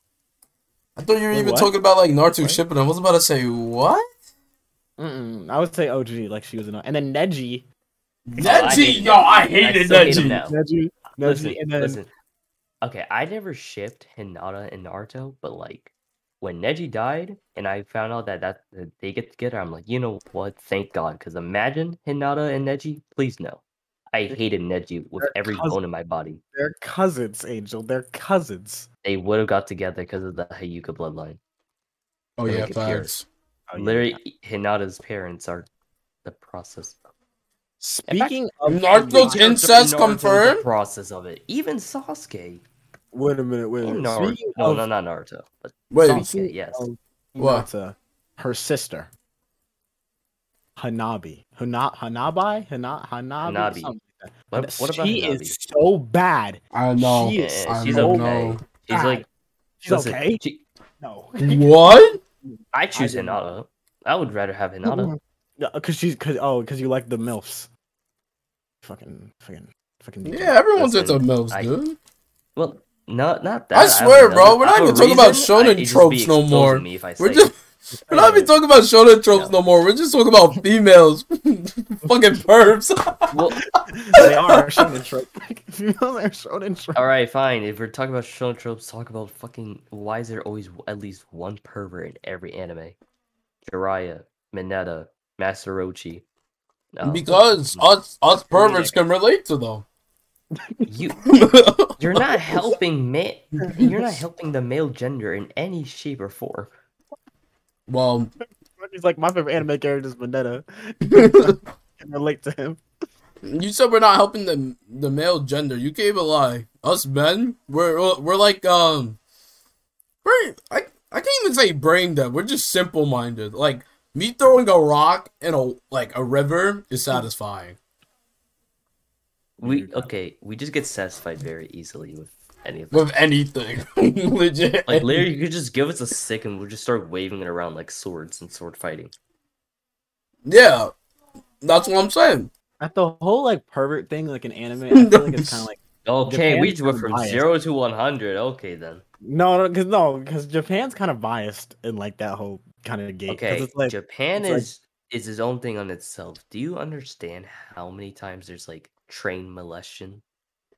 Speaker 1: I thought you were
Speaker 2: Wait,
Speaker 1: even
Speaker 2: what?
Speaker 1: talking about like Naruto
Speaker 2: What?
Speaker 1: Shippuden. I was about to say what?
Speaker 2: Mm-mm, I would say OG, like she was annoying, and then Neji,
Speaker 3: I hate
Speaker 1: yo, I
Speaker 3: hated still hate Neji.
Speaker 2: Neji, Neji,
Speaker 3: Listen,
Speaker 2: and then
Speaker 3: listen. Okay, I never shipped Hinata and Naruto, but like when Neji died and I found out that, that that they get together, I'm like, you know what? Thank God, because imagine Hinata and Neji. Please no, I hated Neji with
Speaker 2: They're
Speaker 3: every
Speaker 2: cousins.
Speaker 3: bone in my body.
Speaker 2: they're cousins, Angel. They're cousins.
Speaker 3: They would have got together because of the Hyuga bloodline.
Speaker 1: Oh
Speaker 3: Make
Speaker 1: yeah,
Speaker 3: it pure.
Speaker 1: facts.
Speaker 2: Oh, yeah.
Speaker 3: Literally, Hinata's parents are the process.
Speaker 2: Speaking of
Speaker 1: Naruto's incest confirmed?
Speaker 3: The process of it. Even Sasuke.
Speaker 2: Wait a minute, wait a
Speaker 3: And
Speaker 2: minute.
Speaker 3: Naruto.
Speaker 2: Speaking
Speaker 3: No,
Speaker 2: of
Speaker 3: no, not Naruto. But
Speaker 1: Wait,
Speaker 3: Sasuke, yes.
Speaker 2: of
Speaker 1: What?
Speaker 2: Hinata, her sister, Hanabi, Hana, Hanabi, Hana, Hanabi,
Speaker 3: Hanabi.
Speaker 2: something like that.
Speaker 3: What,
Speaker 2: But
Speaker 3: what about
Speaker 2: she
Speaker 3: Hanabi?
Speaker 2: is so bad.
Speaker 1: I know.
Speaker 2: She is
Speaker 1: I
Speaker 3: she's
Speaker 1: know.
Speaker 3: okay. She's
Speaker 2: bad.
Speaker 3: like,
Speaker 2: She's
Speaker 3: listen,
Speaker 2: okay.
Speaker 3: she-
Speaker 2: No,
Speaker 1: What?
Speaker 3: I choose
Speaker 2: didn't-
Speaker 3: Hinata. I would rather have Hinata.
Speaker 2: because she's because oh because you like the milfs. Fucking fucking fucking.
Speaker 1: Yeah, everyone's
Speaker 3: Listen,
Speaker 1: into milfs,
Speaker 3: I-
Speaker 1: dude.
Speaker 3: Well, not not that.
Speaker 1: I
Speaker 3: have
Speaker 1: swear, bro, we're not
Speaker 3: have a
Speaker 1: even talking about
Speaker 3: reason,
Speaker 1: shonen
Speaker 3: it'd just be
Speaker 1: tropes no more.
Speaker 3: Me if I
Speaker 1: We're just we're not even talking about shonen tropes
Speaker 3: No.
Speaker 1: no more. We're just talking about females, fucking pervs.
Speaker 3: Well,
Speaker 2: they are shonen trope. Females are shonen trope.
Speaker 3: all right, fine. If we're talking about shonen tropes, talk about fucking. Why is there always at least one pervert in every anime? Jiraiya, Mineta, Master Roshi. Um,
Speaker 1: because us us perverts can relate to them.
Speaker 3: You you're not helping ma- You're not helping the male gender in any shape or form.
Speaker 1: well,
Speaker 2: He's like my favorite anime character is Vendetta. can relate to him.
Speaker 1: you said we're not helping the the male gender. You gave a lie. Us men, we're we're, we're like um, we're I I can't even say brain dead. We're just simple minded. Like me throwing a rock in a like a river is satisfying.
Speaker 3: We okay. We just get satisfied very easily with any of this.
Speaker 1: with anything. Legit.
Speaker 3: Like literally, you could just give us a stick and we'll just start waving it around like swords and sword fighting.
Speaker 1: Yeah. That's what I'm saying.
Speaker 2: At the whole like pervert thing, like in anime, I feel like it's kind of like
Speaker 3: Okay, we
Speaker 2: Japan's
Speaker 3: just went from
Speaker 2: biased.
Speaker 3: zero to one hundred. Okay then.
Speaker 2: no, no, because no, because Japan's kind of biased in like that whole kind of gate. 'cause
Speaker 3: Okay,
Speaker 2: it's like
Speaker 3: Japan
Speaker 2: it's like-
Speaker 3: is is its own thing on itself. Do you understand how many times there's like train molestation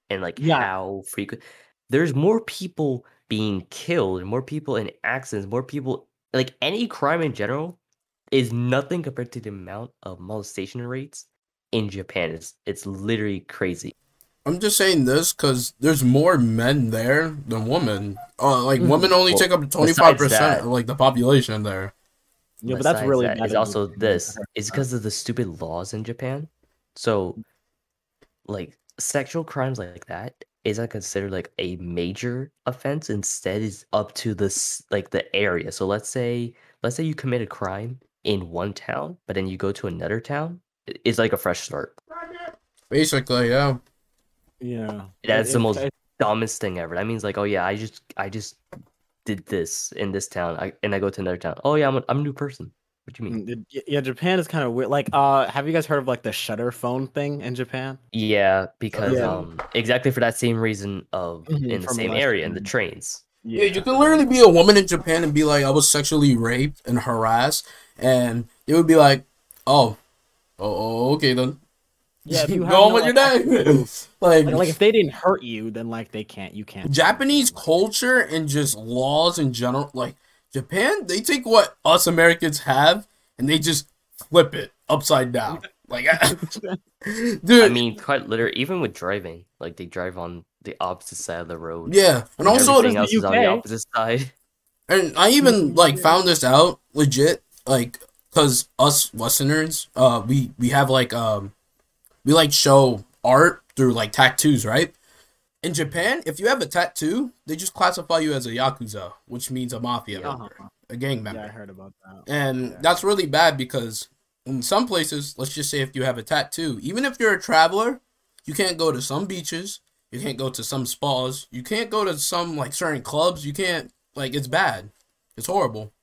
Speaker 3: and like
Speaker 2: Yeah.
Speaker 3: how frequent? There's more people being killed, more people in accidents, more people like any crime in general is nothing compared to the amount of molestation rates in Japan. It's it's literally crazy.
Speaker 1: I'm just saying this because there's more men there than women. Uh, like
Speaker 2: Mhm.
Speaker 1: women only
Speaker 3: Well,
Speaker 1: take up 25%
Speaker 3: that-
Speaker 1: of like the population there.
Speaker 2: yeah, but that's really
Speaker 3: that,
Speaker 2: bad
Speaker 3: is also this is because of the stupid laws in Japan. So, like sexual crimes like that isn't considered like a major offense. Instead, is up to this like the area. So let's say let's say you commit a crime in one town, but then you go to another town. It's like a fresh start.
Speaker 1: Basically, yeah.
Speaker 2: Yeah,
Speaker 3: That's the most
Speaker 2: it-
Speaker 3: dumbest thing ever. That means like, oh yeah, I just I just did this in this town, I, and I go to another town. Oh yeah, I'm a, I'm a new person. What do you mean?
Speaker 2: Mm, yeah, Japan is kind of weird. Like, uh, have you guys heard of like the shutter phone thing in Japan?
Speaker 3: Yeah, because
Speaker 2: Yeah.
Speaker 3: um exactly for that same reason of
Speaker 2: Mhm,
Speaker 3: in the same
Speaker 2: last
Speaker 3: area in the trains.
Speaker 1: Yeah, you can literally be a woman in Japan and be like, I was sexually raped and harassed, and it would be like, oh, oh, oh, okay then.
Speaker 2: Yeah, you have
Speaker 1: go on
Speaker 2: no,
Speaker 1: with your
Speaker 2: like,
Speaker 1: day. like,
Speaker 2: Like, like if they didn't hurt you, then like they can't. You can't.
Speaker 1: Japanese culture and just laws in general, like Japan, they take what us Americans have and they just flip it upside down. Like, dude,
Speaker 3: I mean, quite literally, even with driving, like they drive on the opposite side of the road.
Speaker 1: yeah, and also,
Speaker 3: everything
Speaker 2: the
Speaker 3: else is on the opposite side.
Speaker 1: and I even like found this out legit, like, cause us Westerners, uh, we we have like um, we like show art through like tattoos, right? In Japan, if you have a tattoo, they just classify you as a yakuza, which means a mafia member,
Speaker 2: Uh-huh.
Speaker 1: a gang member.
Speaker 2: Yeah, I heard about that.
Speaker 1: And
Speaker 2: Yeah.
Speaker 1: that's really bad because in some places, let's just say if you have a tattoo, even if you're a traveler, you can't go to some beaches, you can't go to some spas, you can't go to some like certain clubs, you can't like it's bad. It's horrible.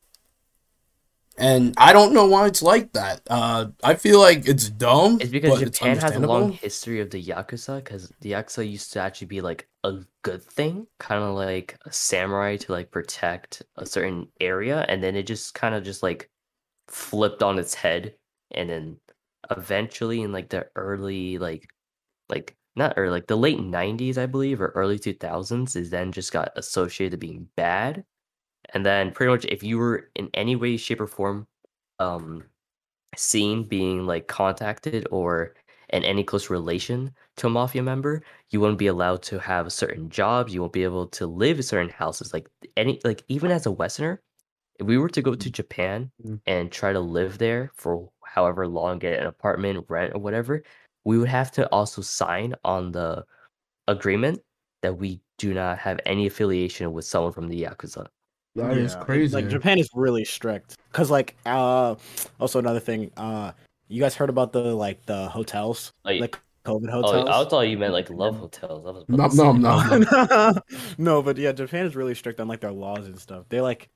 Speaker 1: And I don't know why it's like that. Uh I feel like it's dumb.
Speaker 3: It's because
Speaker 1: but it's
Speaker 3: Japan has a long history of the yakuza, because the yakuza used to actually be like a good thing, kind of like a samurai to like protect a certain area, and then it just kind of just like flipped on its head, and then eventually in like the early like like not early like the late 90s i believe or early 2000s is then just got associated to being bad and then pretty much if you were in any way shape or form um seen being like contacted or in any close relation to a mafia member you wouldn't be allowed to have certain jobs you won't be able to live in certain houses like any like even as a westerner if we were to go to japan
Speaker 1: Mm.
Speaker 3: and try to live there for however long get an apartment rent or whatever we would have to also sign on the agreement that we do not have any affiliation with someone from the yakuza
Speaker 1: That is
Speaker 2: Yeah,
Speaker 1: crazy.
Speaker 2: Like Japan is really strict. Cause like uh also another thing, uh you guys heard about the like the hotels?
Speaker 3: like,
Speaker 2: Like COVID
Speaker 3: oh,
Speaker 2: hotels?
Speaker 3: I thought you meant like love hotels. I was
Speaker 1: no, no, no, no.
Speaker 2: no, but yeah, Japan is really strict on like their laws and stuff. They like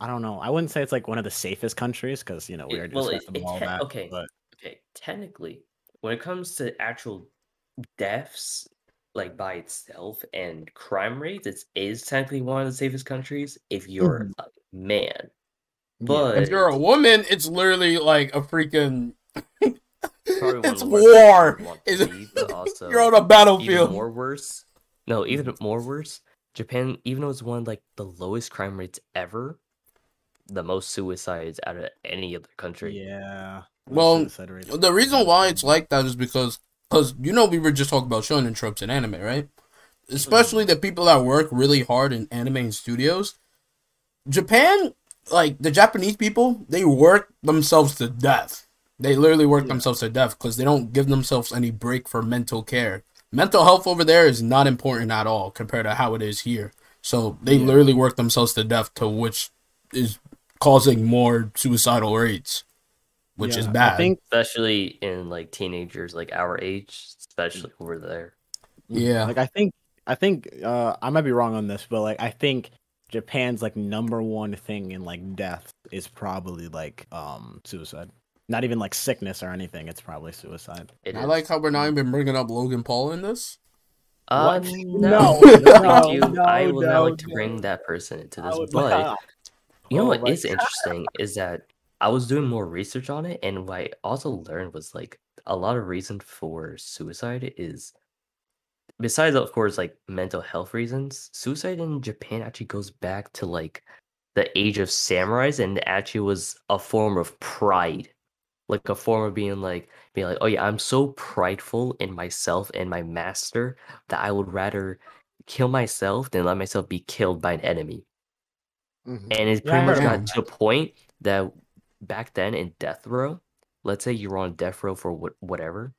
Speaker 2: I don't know. I wouldn't say it's like one of the safest countries because you know we
Speaker 3: are
Speaker 2: already
Speaker 3: well,
Speaker 2: discussed
Speaker 3: it- it
Speaker 2: all
Speaker 3: te-
Speaker 2: that.
Speaker 3: okay.
Speaker 2: But
Speaker 3: okay, technically, when it comes to actual deaths, like by itself and crime rates, it is technically one of the safest countries if you're mm-hmm. a man. But
Speaker 1: If you're a woman, it's literally like a freaking. it's
Speaker 3: of the worst
Speaker 1: war.
Speaker 3: places you'd want
Speaker 1: Is
Speaker 3: to be, but also
Speaker 1: You're on a
Speaker 3: even
Speaker 1: battlefield.
Speaker 3: more worse. No, even more worse. Japan, even though it's one of like the lowest crime rates ever, the most suicides out of any other country.
Speaker 2: Yeah.
Speaker 1: Well, The reason why it's like that is because, because you know, we were just talking about shonen tropes in anime, right? Especially the people that work really hard in anime and studios. Japan, like the Japanese people, they work themselves to death. They literally work
Speaker 2: Yeah.
Speaker 1: themselves to death because they don't give themselves any break for mental care. Mental health over there is not important at all compared to how it is here. So they
Speaker 2: Yeah.
Speaker 1: literally work themselves to death to which is causing more suicidal rates, which is bad.
Speaker 2: I think
Speaker 3: Especially in like teenagers like our age, especially over there.
Speaker 1: Yeah.
Speaker 2: Like I think I think uh I might be wrong on this, but like I think Japan's like number one thing in like death is probably like um suicide. Not even like sickness or anything. It's probably suicide.
Speaker 3: It
Speaker 1: I
Speaker 3: is.
Speaker 1: like how we're not even bringing up Logan Paul in this.
Speaker 3: Uh,
Speaker 2: What?
Speaker 3: no,
Speaker 2: No,
Speaker 3: you.
Speaker 2: no,
Speaker 3: I would
Speaker 2: no,
Speaker 3: not like to bring that person into this. But
Speaker 2: not.
Speaker 3: you know
Speaker 2: Oh
Speaker 3: what
Speaker 2: God.
Speaker 3: interesting is that I was doing more research on it, and what I also learned was like a lot of reason for suicide is besides of course like mental health reasons, suicide in Japan actually goes back to like the age of samurais and actually was a form of pride. Like a form of being like being like, oh yeah, I'm so prideful in myself and my master that I would rather kill myself than let myself be killed by an enemy.
Speaker 2: Mhm.
Speaker 3: And it's pretty
Speaker 2: I
Speaker 3: much
Speaker 2: heard
Speaker 3: got to the point that back then in death row, let's say you're on death row for what, whatever,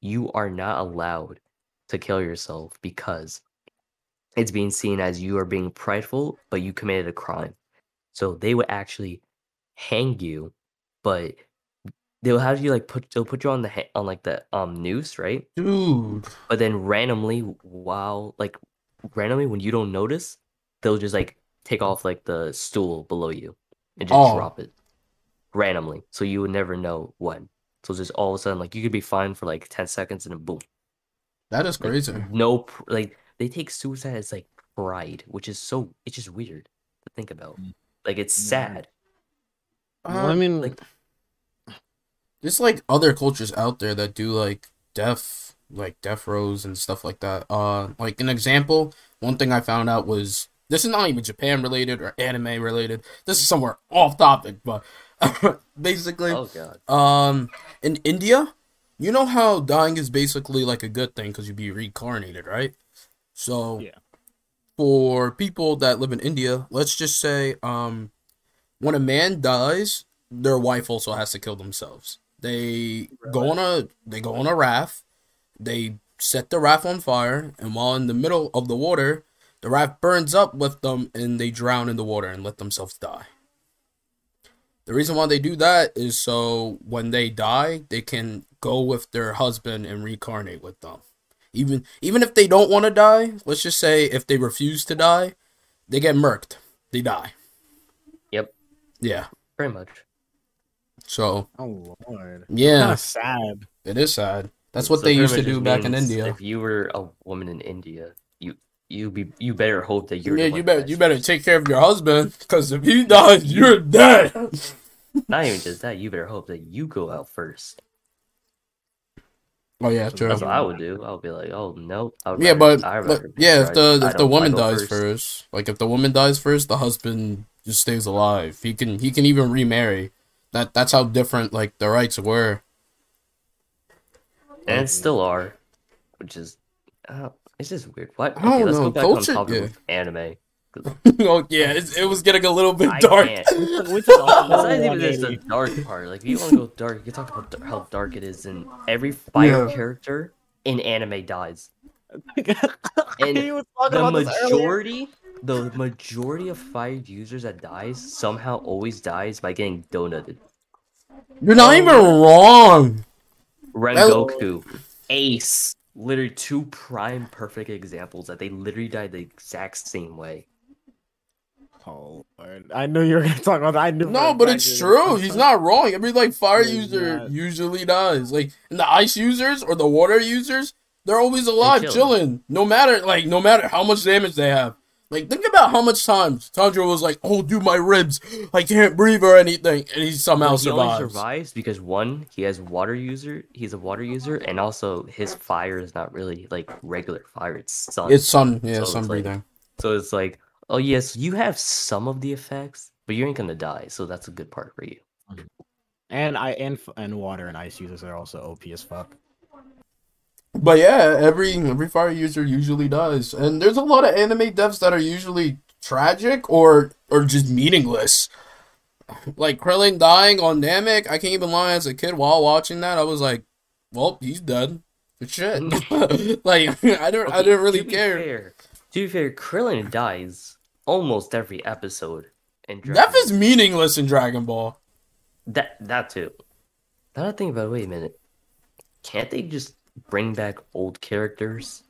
Speaker 3: you are not allowed to kill yourself because it's being seen as you are being prideful, but you committed a crime. So they would actually hang you, but they'll have you like put they'll put you on the ha- on like the um noose, right?
Speaker 1: Dude.
Speaker 3: But then randomly, while like randomly when you don't notice, they'll just like take off like the stool below you and just
Speaker 1: Oh.
Speaker 3: drop it randomly. So you would never know when. So just all of a sudden, like you could be fine for like ten seconds and then boom.
Speaker 1: That is
Speaker 3: Like,
Speaker 1: crazy.
Speaker 3: No, like they take suicide as like pride, which is so it's just weird to think about. Like it's
Speaker 2: Yeah.
Speaker 3: sad.
Speaker 2: Well, I
Speaker 1: Uh,
Speaker 2: mean,
Speaker 3: like-
Speaker 1: there's like other cultures out there that do like deaf like death rows and stuff like that. Uh like an example, one thing I found out was this is not even Japan related or anime related. This is somewhere off topic, but basically
Speaker 3: Oh god.
Speaker 1: Um, in India, you know how dying is basically like a good thing because you'd be reincarnated, right? So,
Speaker 2: Yeah.
Speaker 1: for people that live in India, let's just say, um, when a man dies, their wife also has to kill themselves. They go on a they go on a raft, they set the raft on fire, and while in the middle of the water, the raft burns up with them, and they drown in the water and let themselves die. The reason why they do that is so when they die, they can go with their husband and reincarnate with them. Even even if they don't want to die, let's just say if they refuse to die, they get murked. They die.
Speaker 3: Yep.
Speaker 1: Yeah.
Speaker 3: Pretty much.
Speaker 1: So
Speaker 2: oh lord,
Speaker 1: yeah,
Speaker 2: kind of sad.
Speaker 1: it is sad. That's what
Speaker 3: So
Speaker 1: they used to do
Speaker 3: just
Speaker 1: back in India.
Speaker 3: If you were a woman in India, you you be you better hope that you're
Speaker 1: Yeah,
Speaker 3: the
Speaker 1: you
Speaker 3: one
Speaker 1: better you better take care of your husband because if he dies, you're dead.
Speaker 3: Not even just that, you better hope that you go out first.
Speaker 1: Oh yeah, true.
Speaker 3: That's what I would do. I would be like, oh no. I would
Speaker 1: Yeah,
Speaker 3: rather-
Speaker 1: but, but yeah, if the
Speaker 3: I
Speaker 1: if the woman dies first. like if the woman dies first, the husband just stays alive. He can he can even remarry. That that's how different like the rights were.
Speaker 3: and it still are, which is, uh, it's just weird. What?
Speaker 1: I don't
Speaker 3: let's
Speaker 1: know,
Speaker 3: go back
Speaker 1: culture-
Speaker 3: on topic
Speaker 1: yeah.
Speaker 3: with anime.
Speaker 1: oh yeah, it's, it was getting a little bit
Speaker 3: I
Speaker 1: dark.
Speaker 3: can't.
Speaker 2: Which is also
Speaker 3: It's not even just the dark part. Like, if you want to go dark, you can talk about how dark it is, and every fire
Speaker 1: Yeah.
Speaker 3: character in anime dies.
Speaker 2: And he was
Speaker 3: The
Speaker 2: about this
Speaker 3: majority, the majority of fire users that dies somehow always dies by getting donutted.
Speaker 1: You're not
Speaker 2: Oh.
Speaker 1: even wrong.
Speaker 3: Rengoku, Ace, literally two prime perfect examples that they literally died the exact same way.
Speaker 2: Oh, Lord. I knew you were gonna talk about that. I knew.
Speaker 1: No, but it's
Speaker 2: you
Speaker 1: true. He's not wrong. Every like fire
Speaker 2: he's
Speaker 1: user
Speaker 2: not.
Speaker 1: usually dies. Like and the ice users or the water users, They're always alive,
Speaker 3: chilling.
Speaker 1: chilling. No matter like no matter how much damage they have. Like think about how much times Tanjiro was like, "Oh, dude, my ribs, I can't breathe or anything," and he somehow
Speaker 3: Well, he only
Speaker 1: survives.
Speaker 3: survives because one, he has water user. He's a water user, and also his fire is not really like regular fire. It's sun.
Speaker 1: It's sun, yeah,
Speaker 3: So it's
Speaker 1: sun
Speaker 3: like-
Speaker 1: breathing.
Speaker 3: so it's like, oh yes, you have some of the effects, but you ain't gonna die. So that's a good part for you.
Speaker 2: And I and and water and ice users are also OP as fuck.
Speaker 1: But yeah, every every fire user usually does, and there's a lot of anime deaths that are usually tragic or or just meaningless. Like Krillin dying on Namek, I can't even lie. As a kid, while watching that, I was like, "Well, he's dead." Good shit. Mm. like I don't, I didn't really
Speaker 3: to
Speaker 1: care.
Speaker 3: Fair, to be fair, Krillin dies almost every episode. In Dragon
Speaker 1: Death
Speaker 3: Ball.
Speaker 1: is meaningless in Dragon Ball.
Speaker 3: That that too. Now that I think about it, wait a minute. Can't they just bring back old characters?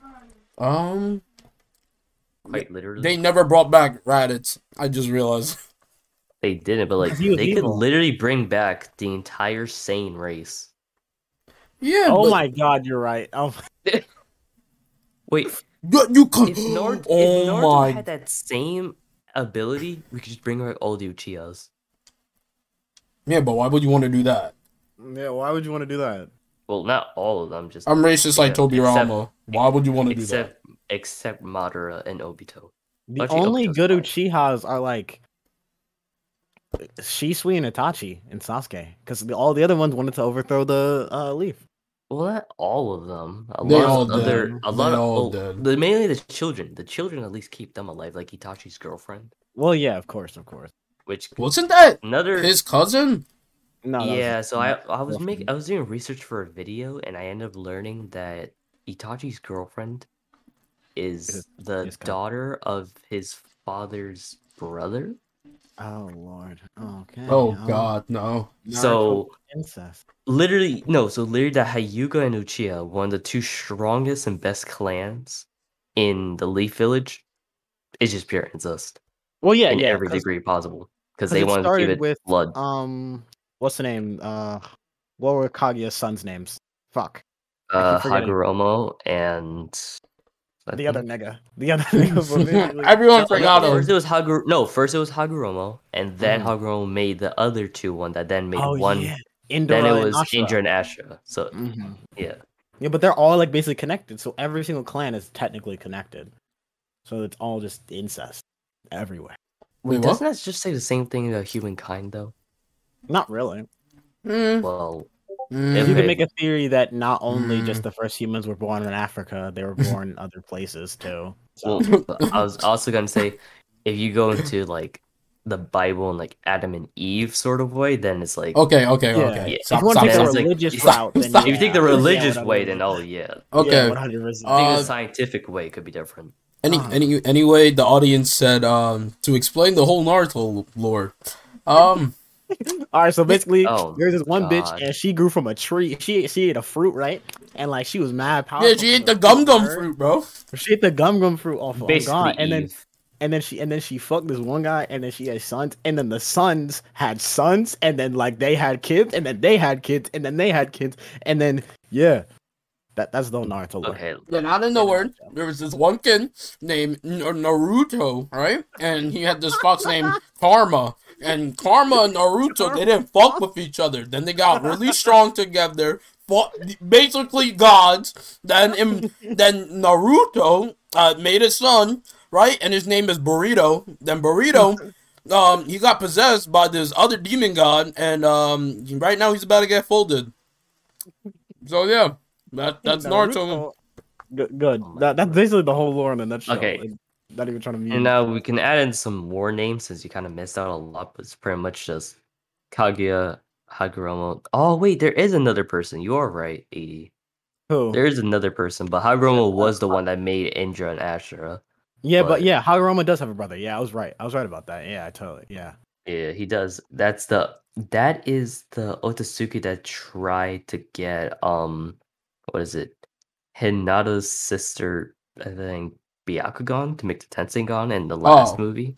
Speaker 1: Um,
Speaker 3: Quite literally.
Speaker 1: they never brought back Raditz. I just realized.
Speaker 3: They didn't, but like
Speaker 2: Because he
Speaker 3: they could literally bring back the entire Saiyan race.
Speaker 1: Yeah.
Speaker 2: Oh
Speaker 1: but
Speaker 2: my god, you're right. Oh,
Speaker 3: Wait,
Speaker 1: You, you could.
Speaker 3: if Naruto,
Speaker 1: oh
Speaker 3: if Naruto
Speaker 1: my.
Speaker 3: had that same ability, we could just bring back all the Uchihas.
Speaker 1: Yeah, but why would you want to do that?
Speaker 2: yeah. Why would you want to do that?
Speaker 3: Well, not all of them, just
Speaker 1: I'm racist like
Speaker 3: Yeah,
Speaker 1: Tobirama. Why would you want to do that?
Speaker 3: except except Madara and Obito.
Speaker 2: The
Speaker 3: Actually,
Speaker 2: only
Speaker 3: Obito's
Speaker 2: good
Speaker 3: fine.
Speaker 2: Uchihas are like Shisui and Itachi and Sasuke, because all the other ones wanted to overthrow the uh, leaf.
Speaker 3: Well, not all of them. A
Speaker 1: They
Speaker 3: lot
Speaker 1: all
Speaker 3: of other,
Speaker 1: did.
Speaker 3: a
Speaker 1: They
Speaker 3: lot of
Speaker 1: all
Speaker 3: well,
Speaker 1: did.
Speaker 3: the mainly the children. The children at least keep them alive, like Itachi's girlfriend,
Speaker 2: Well, yeah, of course, of course.
Speaker 3: which
Speaker 1: Wasn't that
Speaker 3: another
Speaker 1: his cousin?
Speaker 2: No, that was-
Speaker 3: yeah, so I I was making I was doing research for a video and I ended up learning that Itachi's girlfriend is
Speaker 2: His-
Speaker 3: the
Speaker 2: his
Speaker 3: daughter of his father's brother.
Speaker 2: Oh lord. Okay.
Speaker 1: Oh
Speaker 2: um,
Speaker 1: God, no.
Speaker 2: Naruto
Speaker 3: So
Speaker 2: incest.
Speaker 3: literally no, so literally the Hyuga and Uchiha, one of the two strongest and best clans in the Leaf Village, is just pure incest
Speaker 2: Well, yeah,
Speaker 3: in
Speaker 2: yeah.
Speaker 3: every
Speaker 2: 'cause,
Speaker 3: degree possible because they
Speaker 2: it
Speaker 3: wanted to give it
Speaker 2: with,
Speaker 3: blood.
Speaker 2: Um, what's the name? Uh, what were Kaguya's sons' names? Fuck.
Speaker 3: Uh,
Speaker 2: keep.
Speaker 3: Hagoromo and I
Speaker 2: The other
Speaker 3: think-
Speaker 2: nigga. The other nigga.
Speaker 1: Everyone
Speaker 3: No,
Speaker 1: forgot
Speaker 3: no,
Speaker 1: him.
Speaker 3: First it was Hagur. No, first it was Hagoromo, and then
Speaker 2: Mhm.
Speaker 3: Hagoromo made the other two one that then made
Speaker 2: oh
Speaker 3: one.
Speaker 2: yeah. Indra
Speaker 3: Then it was
Speaker 2: Ashura.
Speaker 3: Indra and Asha. So
Speaker 2: Mhm.
Speaker 3: yeah,
Speaker 2: Yeah, but they're all like basically connected. So every single clan is technically connected. So it's all just incest everywhere.
Speaker 1: Wait, what?
Speaker 3: doesn't that just say the same thing about humankind though?
Speaker 2: Not really.
Speaker 1: Mm,
Speaker 3: Well,
Speaker 1: mm.
Speaker 2: You can make a theory that not only
Speaker 1: Mm.
Speaker 2: just the first humans were born in Africa, they were born in other places too. So
Speaker 3: well, I was also gonna say, if you go into like the Bible and like Adam and Eve sort of way, then it's like
Speaker 1: Okay, okay,
Speaker 2: Yeah.
Speaker 1: okay.
Speaker 3: Yeah.
Speaker 1: Stop,
Speaker 2: if you want to take
Speaker 3: stop.
Speaker 2: a
Speaker 3: It's like-
Speaker 2: religious
Speaker 3: stop,
Speaker 2: route, then
Speaker 1: stop.
Speaker 3: if you take the religious
Speaker 2: yeah,
Speaker 3: way, then oh yeah.
Speaker 1: Okay.
Speaker 2: one hundred percent.
Speaker 3: I think
Speaker 1: Uh,
Speaker 3: the scientific way could be different.
Speaker 1: Any,
Speaker 2: Uh.
Speaker 1: any, anyway, the audience said um to explain the whole Naruto lore. Um,
Speaker 2: All right, so basically,
Speaker 3: Oh,
Speaker 2: there's this one bitch, and she grew from a tree. She she ate a fruit, right? And like she was mad powerful.
Speaker 1: yeah, she ate the gum gum fruit, bro.
Speaker 2: She ate the gum gum fruit off of God, and then and then she and then she fucked this one guy, and then she had sons, and then the sons had sons, and then like they had kids, and then they had kids, and then they had kids, and then yeah, that that's the whole Naruto. lore.
Speaker 3: Okay,
Speaker 1: Then out of nowhere, there was this one kid named N- Naruto, right? And he had this fox named Kurama. And Kurama and Naruto, they didn't fuck with each other. Then they got really strong together, fought basically gods. Then im- then Naruto uh, made a son, right? And his name is Burrito. Then Burrito, um, he got possessed by this other demon god, and um, right now he's about to get folded. So yeah, that that's Naruto.
Speaker 2: Good. good.
Speaker 3: Oh
Speaker 2: that, that's basically the whole lore in a nutshell.
Speaker 3: Okay.
Speaker 2: Not even trying to mute.
Speaker 3: And now we can add in some more names since you kind of missed out a lot, but it's pretty much just Kaguya, Hagoromo. Oh wait, there is another person. You are right, 80.
Speaker 2: Who?
Speaker 3: There is another person, but Hagoromo was the one that made Indra and Ashura.
Speaker 2: yeah, but,
Speaker 3: but-
Speaker 2: yeah, Hagoromo does have a brother. Yeah, I was right. I was right about that. Yeah, I totally. Yeah.
Speaker 3: Yeah, he does. That's the that is the Otsutsuki that tried to get um what is it? Hinata's sister, I think Byakugan to make the Tenseigan in the last
Speaker 1: Oh.
Speaker 3: movie.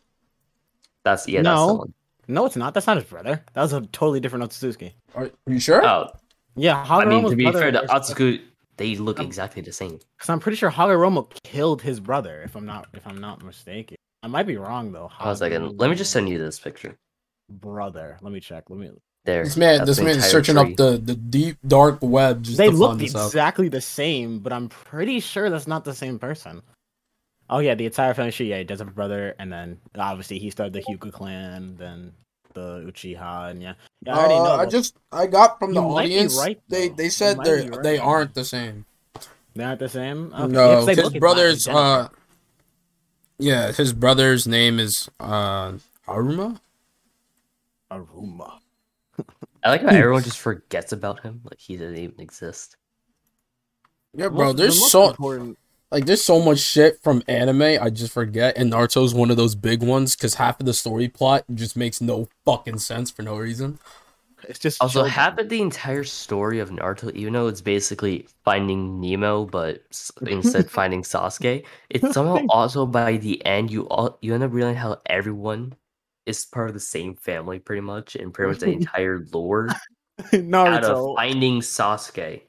Speaker 3: That's yeah, that's the
Speaker 2: No.
Speaker 3: one.
Speaker 2: No, it's not. That's not his brother. That was a totally different Otsutsuki.
Speaker 1: Are you sure?
Speaker 3: Oh,
Speaker 2: Yeah,
Speaker 3: I mean
Speaker 2: Hagoromo's
Speaker 3: to be fair, the
Speaker 2: is-
Speaker 3: They look exactly the same.
Speaker 2: Because I'm pretty sure Hagoromo killed his brother. If I'm not, if I'm not mistaken, I might be wrong though.
Speaker 3: I was like, let me just send you this picture.
Speaker 2: brother. Let me check. Let me.
Speaker 3: There.
Speaker 1: This man, this
Speaker 3: the
Speaker 1: man's searching
Speaker 3: tree.
Speaker 1: up the, the deep dark web just
Speaker 2: They look
Speaker 1: find this
Speaker 2: exactly the same, but I'm pretty sure that's not the same person. Oh yeah, the entire family tree. Yeah, he does have a brother, and then obviously he started the Hyuga clan, then the Uchiha, and yeah. Yeah, I already
Speaker 1: Uh,
Speaker 2: know.
Speaker 1: I just I got from the
Speaker 2: You might be
Speaker 1: audience.
Speaker 2: right,
Speaker 1: they
Speaker 2: though.
Speaker 1: they
Speaker 2: You
Speaker 1: said they
Speaker 2: be right.
Speaker 1: they aren't the same.
Speaker 2: They're not the same. Okay.
Speaker 1: No,
Speaker 2: yeah, 'cause they
Speaker 1: his brother's
Speaker 2: identical.
Speaker 1: uh, yeah, his brother's name is uh Aruma.
Speaker 2: Aruma.
Speaker 3: I like how everyone just forgets about him, like he didn't even exist.
Speaker 1: Yeah, bro.
Speaker 2: most- the
Speaker 1: There's
Speaker 2: most
Speaker 1: so
Speaker 2: important-
Speaker 1: like there's so much shit from anime I just forget, and Naruto's one of those big ones because half of the story plot just makes no fucking sense for no reason.
Speaker 2: It's just
Speaker 3: Also,
Speaker 2: children.
Speaker 3: half of the entire story of Naruto, even though it's basically finding Nemo, but instead finding Sasuke, it's somehow also by the end you all you end up realizing how everyone is part of the same family, pretty much, and pretty much the entire lore out of
Speaker 2: Naruto.
Speaker 3: finding Sasuke.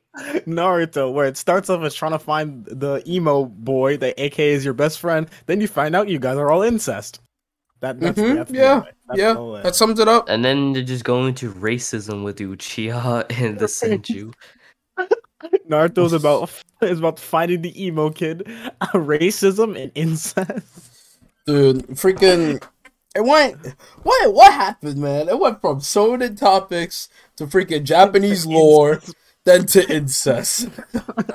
Speaker 2: Naruto, where it starts off as trying to find the emo boy that AK is your best friend, then you find out you guys are all incest. That that's,
Speaker 1: Mhm,
Speaker 2: that's the
Speaker 1: yeah.
Speaker 2: That's
Speaker 1: yeah,
Speaker 2: the
Speaker 1: that sums it up.
Speaker 3: And then they're just going to racism with Uchiha and the Senju.
Speaker 2: Naruto's about is about finding the emo kid, racism and incest.
Speaker 1: Dude, freaking it went what what happened, man? It went from soda topics to freaking Japanese lore, then to incest.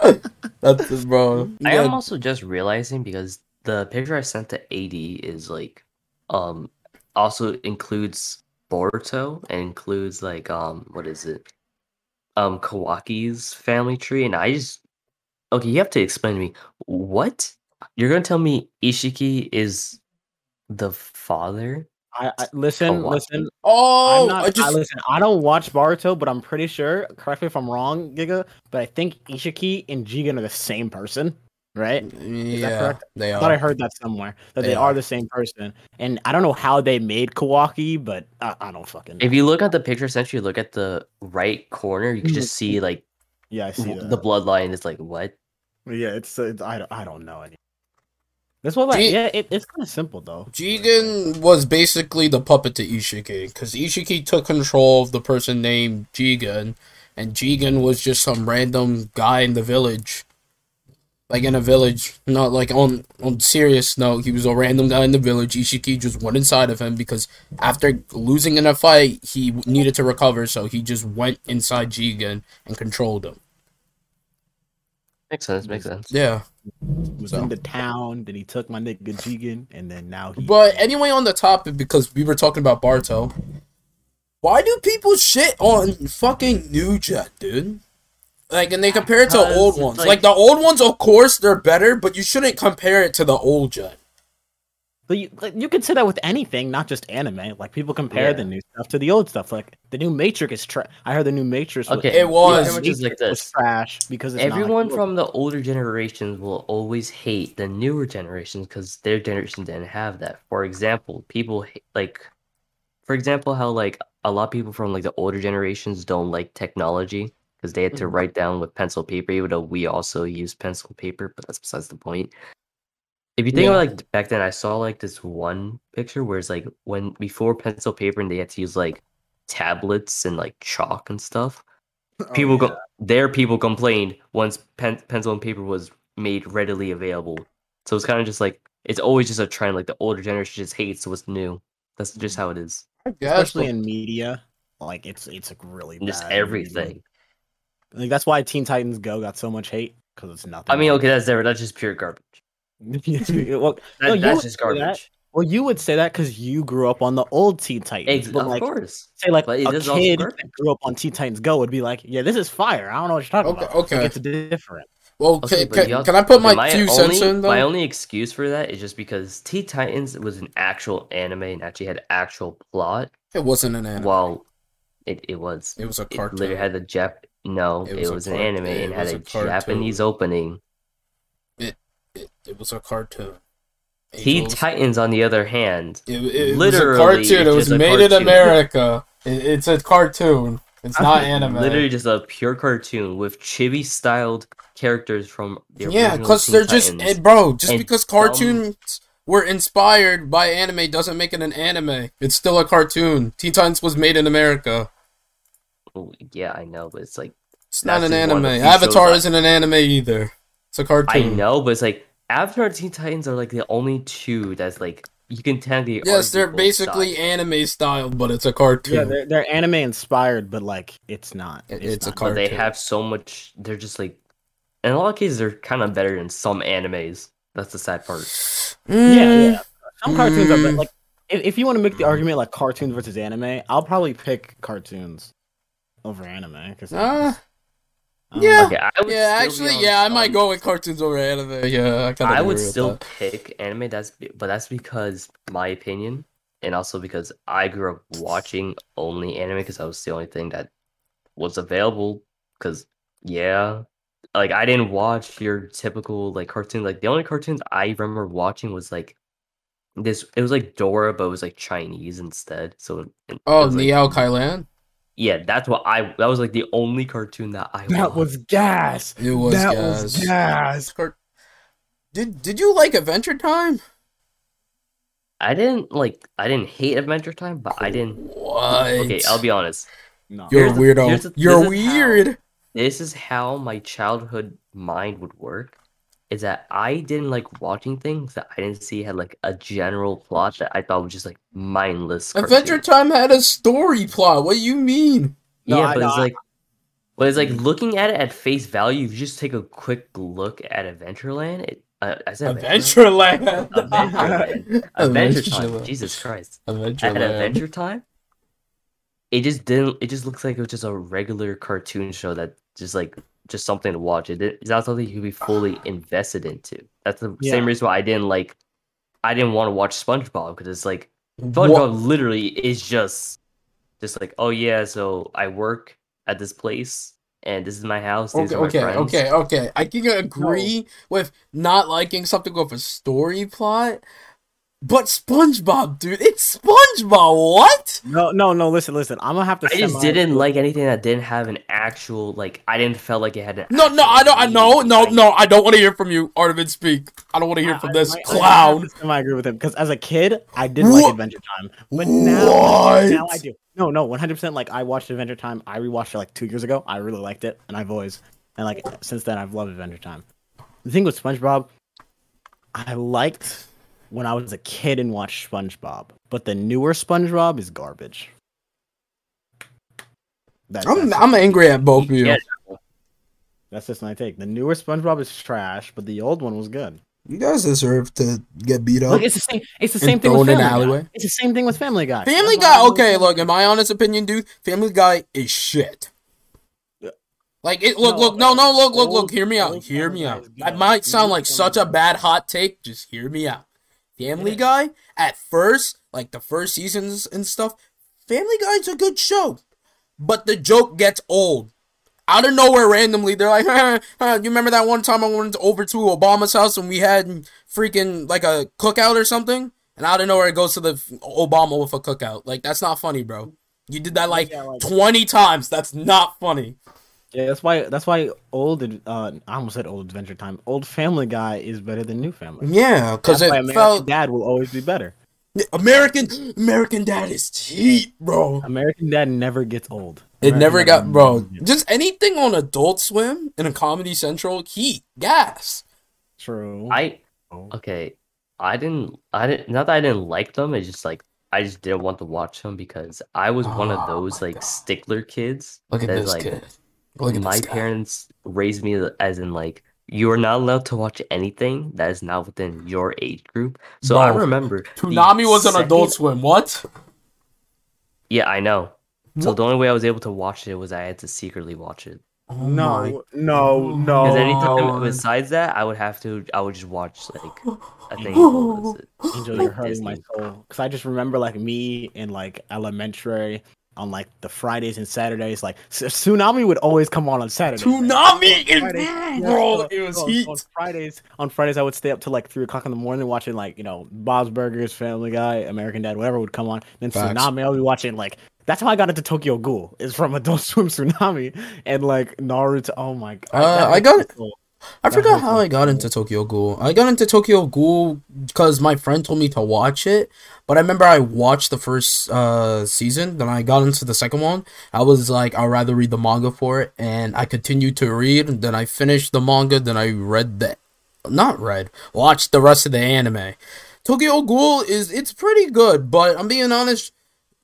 Speaker 1: That's it, bro.
Speaker 3: I am also just realizing because the picture I sent to AD is like um also includes Boruto and includes like um what is it? Um Kawaki's family tree and I just okay, you have to explain to me what? You're gonna tell me Ishiki is the father?
Speaker 2: I, I listen,
Speaker 3: Kawaki.
Speaker 2: listen.
Speaker 1: oh,
Speaker 2: I'm not.
Speaker 1: I
Speaker 2: I
Speaker 1: just
Speaker 2: listen. I don't watch Boruto, but I'm pretty sure. Correct me if I'm wrong, Giga. But I think Ishiki and Jigen are the same person, right?
Speaker 1: yeah,
Speaker 2: correct?
Speaker 1: they
Speaker 2: I thought I heard that somewhere that
Speaker 1: They
Speaker 2: they, are.
Speaker 1: are.
Speaker 2: the same person, and I don't know how they made Kawaki, but I, I don't fucking. Know.
Speaker 3: If you look at the picture essentially look at the right corner, you can mm-hmm. just see like
Speaker 2: yeah, I see
Speaker 3: w-
Speaker 2: that.
Speaker 3: the bloodline is like what?
Speaker 2: Yeah, it's, it's I don't I don't know any. This one, like,
Speaker 1: G-
Speaker 2: yeah, it, it's kind of simple though.
Speaker 1: Jigen was basically the puppet to Ishiki because Ishiki took control of the person named Jigen, and Jigen was just some random guy in the village. Like in a village, not like on on serious note, he was a random guy in the village. Ishiki just went inside of him because after losing in a fight, he needed to recover, so he just went inside Jigen and controlled him.
Speaker 3: Makes sense, makes sense.
Speaker 1: Yeah.
Speaker 2: was
Speaker 1: So.
Speaker 2: in the town, then he took my nigga Jigen, and then now he.
Speaker 1: But anyway, on the topic, because we were talking about Boruto, why do people shit on fucking New Jet, dude? Like, and they compare it to old ones.
Speaker 3: like-
Speaker 1: Like, the old ones, of course, they're better, but you shouldn't compare it to the old Jet.
Speaker 2: But you, like, you could say that with anything, not just anime. Like people compare
Speaker 3: Yeah.
Speaker 2: the new stuff to the old stuff. Like the new Matrix is trash. I heard the new Matrix. was-
Speaker 3: Okay,
Speaker 1: It was.
Speaker 2: the
Speaker 3: pretty much like
Speaker 2: Matrix was
Speaker 3: this.
Speaker 2: trash because it's like
Speaker 3: Everyone
Speaker 2: the-
Speaker 3: from the older generations will always hate the newer generations because their generation didn't have that. For example, people ha- like, for example, how like a lot of people from like the older generations don't like technology because they had to
Speaker 2: Mhm.
Speaker 3: write down with pencil paper, even though we also use pencil paper, but that's besides the point. If you think
Speaker 1: Yeah.
Speaker 3: about like back then, I saw like this one picture where it's like when before pencil paper and they had to use like tablets and like chalk and stuff
Speaker 2: Oh,
Speaker 3: people
Speaker 2: yeah.
Speaker 3: go their people complained once pen, pencil and paper was made readily available so it's kind of just like it's always just a trend like the older generation just hates what's new that's just mm-hmm. how it is
Speaker 2: especially in media. Like it's it's like really
Speaker 3: just
Speaker 2: bad in
Speaker 3: everything
Speaker 2: Like that's why Teen Titans Go got so much hate because it's nothing.
Speaker 3: i mean okay that's different that's just pure garbage
Speaker 2: well,
Speaker 3: that,
Speaker 2: no, you
Speaker 3: that's
Speaker 2: would
Speaker 3: just
Speaker 2: say that.
Speaker 3: garbage
Speaker 2: well, you would say that because you grew up on the old Teen Titans.
Speaker 3: Ex-
Speaker 2: but
Speaker 3: of
Speaker 2: like,
Speaker 3: course
Speaker 2: say like
Speaker 3: but it
Speaker 2: a kid that grew up on Teen Titans Go would be like, yeah, this is fire. I don't know what you're talking
Speaker 1: Okay,
Speaker 2: about.
Speaker 1: okay.
Speaker 2: Like, it's different.
Speaker 1: well,
Speaker 3: Okay,
Speaker 1: can, can, can I put
Speaker 3: okay,
Speaker 1: my, two
Speaker 3: only,
Speaker 1: cents in, though?
Speaker 3: my only excuse for that is just because teen titans was an actual anime and actually had actual plot
Speaker 1: it wasn't an anime.
Speaker 3: while it, it was
Speaker 1: it was a
Speaker 3: it
Speaker 1: cartoon.
Speaker 3: literally had the Jap. No,
Speaker 1: It
Speaker 3: it
Speaker 1: was
Speaker 3: was, an
Speaker 1: cart-
Speaker 3: anime
Speaker 1: it
Speaker 3: and had a,
Speaker 1: a.
Speaker 3: Japanese opening.
Speaker 1: It, it was a cartoon.
Speaker 3: Teen Titans, on the other hand,
Speaker 1: It, it was a cartoon. It was made in. America. It, it's a cartoon. It's not anime.
Speaker 3: Literally just a pure cartoon with chibi styled characters from the
Speaker 1: yeah, because they're just
Speaker 3: Titans.
Speaker 1: eh, bro. Just
Speaker 3: and
Speaker 1: because
Speaker 3: dumb-
Speaker 1: cartoons were inspired by anime doesn't make it an anime. It's still a cartoon. Teen Titans was made in America.
Speaker 3: Yeah, I know, but it's like
Speaker 1: It's not an
Speaker 3: just
Speaker 1: anime.
Speaker 3: the few shows
Speaker 1: Avatar isn't an anime either. It's a cartoon.
Speaker 3: I know, but it's like Avatar Teen Titans are like the only two that's like you can technically.
Speaker 1: Yes, they're basically
Speaker 3: sides.
Speaker 1: anime styled, but it's a cartoon.
Speaker 2: Yeah, they're, they're anime inspired, but like it's not.
Speaker 1: It- it's a cartoon.
Speaker 3: but they have so much. They're just like, in a lot of cases, they're kind of better than some animes. That's the sad part.
Speaker 1: Mm,
Speaker 2: Yeah, yeah. Some cartoons are
Speaker 1: Mm.
Speaker 2: bet- like if, if you want to make the argument like cartoons versus anime, I'll probably pick cartoons over anime. Cause
Speaker 1: Uh,
Speaker 2: um,
Speaker 1: yeah.
Speaker 3: Okay,
Speaker 1: Yeah, actually, yeah, I might go with cartoons over anime. Yeah, I kind of.
Speaker 3: I would still pick anime. That's but that's because my opinion, and also because I grew up watching only anime because that was the only thing that was available. Because yeah, like I didn't watch your typical like cartoon. Like the only cartoons I remember watching was like this. It was like Dora, but it was like Chinese instead. So it- it
Speaker 1: Oh,
Speaker 3: was, like-
Speaker 1: Ni Hao Kai-Lan.
Speaker 3: Yeah, that's what I. That was like the only cartoon that I.
Speaker 2: that
Speaker 3: watched.
Speaker 2: was gas.
Speaker 1: It was
Speaker 2: that
Speaker 1: gas.
Speaker 2: was gas.
Speaker 1: Did Did you like Adventure Time?
Speaker 3: I didn't like. I didn't hate Adventure Time, but I didn't.
Speaker 1: What?
Speaker 3: Okay, I'll be honest.
Speaker 2: No.
Speaker 1: You're a
Speaker 3: Here's
Speaker 1: weirdo.
Speaker 3: here's the-
Speaker 1: You're
Speaker 3: this is how-
Speaker 1: weird.
Speaker 3: this is how my childhood mind would work is that I didn't like watching things that I didn't see had like a general plot that I thought was just like mindless.
Speaker 1: Adventure. Time had a story plot. What do you mean?
Speaker 2: No,
Speaker 3: yeah,
Speaker 2: I
Speaker 3: but
Speaker 2: know,
Speaker 3: it's
Speaker 2: I-
Speaker 3: like but it's like looking at it at face value, if you just take a quick look at Adventureland, it uh, I said
Speaker 1: Adventureland.
Speaker 3: Adventureland. Adventure Time.
Speaker 1: Adventureland.
Speaker 3: Jesus Christ. At
Speaker 1: Adventureland.
Speaker 3: Adventure Time, it just didn't. It just looks like it was just a regular cartoon show that just like just something to watch. It it's not something you could be fully invested into. That's the
Speaker 2: Yeah.
Speaker 3: same reason why I didn't like. I didn't want to watch SpongeBob because it's like
Speaker 1: What-
Speaker 3: SpongeBob literally is just, just like oh yeah, so I work at this place and this is my house. These
Speaker 1: Okay,
Speaker 3: are my
Speaker 1: okay,
Speaker 3: friends.
Speaker 1: okay, okay. I can agree with not liking something with a story plot, but SpongeBob, dude, it's SpongeBob. What?
Speaker 2: No, no, no. Listen, listen. I'm gonna have to.
Speaker 3: I just
Speaker 2: semi-
Speaker 3: didn't like anything that didn't have an actual like. I didn't feel like it had an.
Speaker 1: No, no, I don't. I
Speaker 3: actual
Speaker 1: no, no, no. I don't want to hear from you, Arvin. Speak. I don't want to hear from
Speaker 2: I-
Speaker 1: this
Speaker 2: I- I
Speaker 1: clown.
Speaker 2: have to semi-agree with him because as a kid, I didn't like Adventure Time, but now,
Speaker 1: What?
Speaker 2: now I do. No, no, 100. percent Like I watched Adventure Time. I rewatched it like two years ago. I really liked it, and I've always and like since then I've loved Adventure Time. The thing with SpongeBob, I liked when I was a kid and watched SpongeBob, but the newer SpongeBob is garbage. That,
Speaker 1: I'm I'm angry at both of you.
Speaker 3: Yeah.
Speaker 2: that's just my take. The newer SpongeBob is trash, but the old one was good.
Speaker 1: You guys deserve to get beat up.
Speaker 2: Look, it's the same. It's the same thing with Family Guy. It's the same thing with Family Guy.
Speaker 1: Family
Speaker 2: That's
Speaker 1: Guy, okay, look, in my honest opinion, dude, Family Guy is shit. Like it look
Speaker 2: No,
Speaker 1: look no no look look look hear me out hear me out that might sound like such a bad hot take just hear me out Family. Guy at first like the first seasons and stuff Family Guy's a good show but the joke gets old. Out of nowhere randomly they're like you remember that one time I went over to Obama's house and we had freaking like a cookout or something? And out of nowhere it goes to the Obama with a cookout. Like that's not funny bro. You did that like
Speaker 2: Yeah, like-
Speaker 1: 20 times. That's not funny
Speaker 2: Yeah, that's why. That's why old. Uh, I almost said old Adventure Time. Old Family Guy is better than New Family.
Speaker 1: Yeah, because it
Speaker 2: American
Speaker 1: felt
Speaker 2: Dad will always be better.
Speaker 1: American American Dad is cheap, bro.
Speaker 2: American Dad never gets old.
Speaker 1: It
Speaker 2: American
Speaker 1: never
Speaker 2: Dad
Speaker 1: got, bro.
Speaker 2: never
Speaker 1: Just anything on Adult Swim and a Comedy Central, heat, gas.
Speaker 2: True.
Speaker 3: I
Speaker 2: Oh.
Speaker 3: okay. I didn't. I didn't. Not that I didn't like them. It's just like I just didn't want to watch them because I was one
Speaker 1: Oh
Speaker 3: of those like
Speaker 1: God.
Speaker 3: stickler kids.
Speaker 1: Look at this
Speaker 3: like,
Speaker 1: kid. Look at
Speaker 3: my parents raised me as in like you are not allowed to watch anything that is not within your age group. So I remember the
Speaker 1: Toonami was on
Speaker 3: second-
Speaker 1: Adult Swim. What?
Speaker 3: Yeah, I know. So the only way I was able to watch it was I had to secretly watch it.
Speaker 1: Oh
Speaker 2: no, no, no.
Speaker 3: Because anytime besides that, I would have to. I would just watch like a thing. what was it?
Speaker 2: Angel, you're hurting my soul. Because I just remember like me in like elementary on like the Fridays and Saturdays. Like Toonami would always come on on Saturdays.
Speaker 1: Toonami is
Speaker 2: Fridays-
Speaker 1: mm,
Speaker 2: Yeah,
Speaker 1: bro.
Speaker 2: so-
Speaker 1: It was
Speaker 2: so
Speaker 1: heat.
Speaker 2: On Fridays, on Fridays, I would stay up till like three o'clock in the morning watching like you know Bob's Burgers, Family Guy, American Dad, whatever would come on. Then
Speaker 1: Facts.
Speaker 2: Toonami, I'll be watching like that's how I got into Tokyo Ghoul. Is from Adult Swim Toonami and like Naruto. Oh my god.
Speaker 1: Uh, I got
Speaker 2: hurts
Speaker 1: it.
Speaker 2: so-
Speaker 1: I
Speaker 2: That
Speaker 1: forgot how I got into Tokyo Ghoul. I got into Tokyo Ghoul because my friend told me to watch it, but I remember I watched the first uh, season, then I got into the second one. I was like, I'd rather read the manga for it, and I continued to read. And then I finished the manga, then I read the, not read, watched the rest of the anime. Tokyo Ghoul is it's pretty good, but I'm being honest.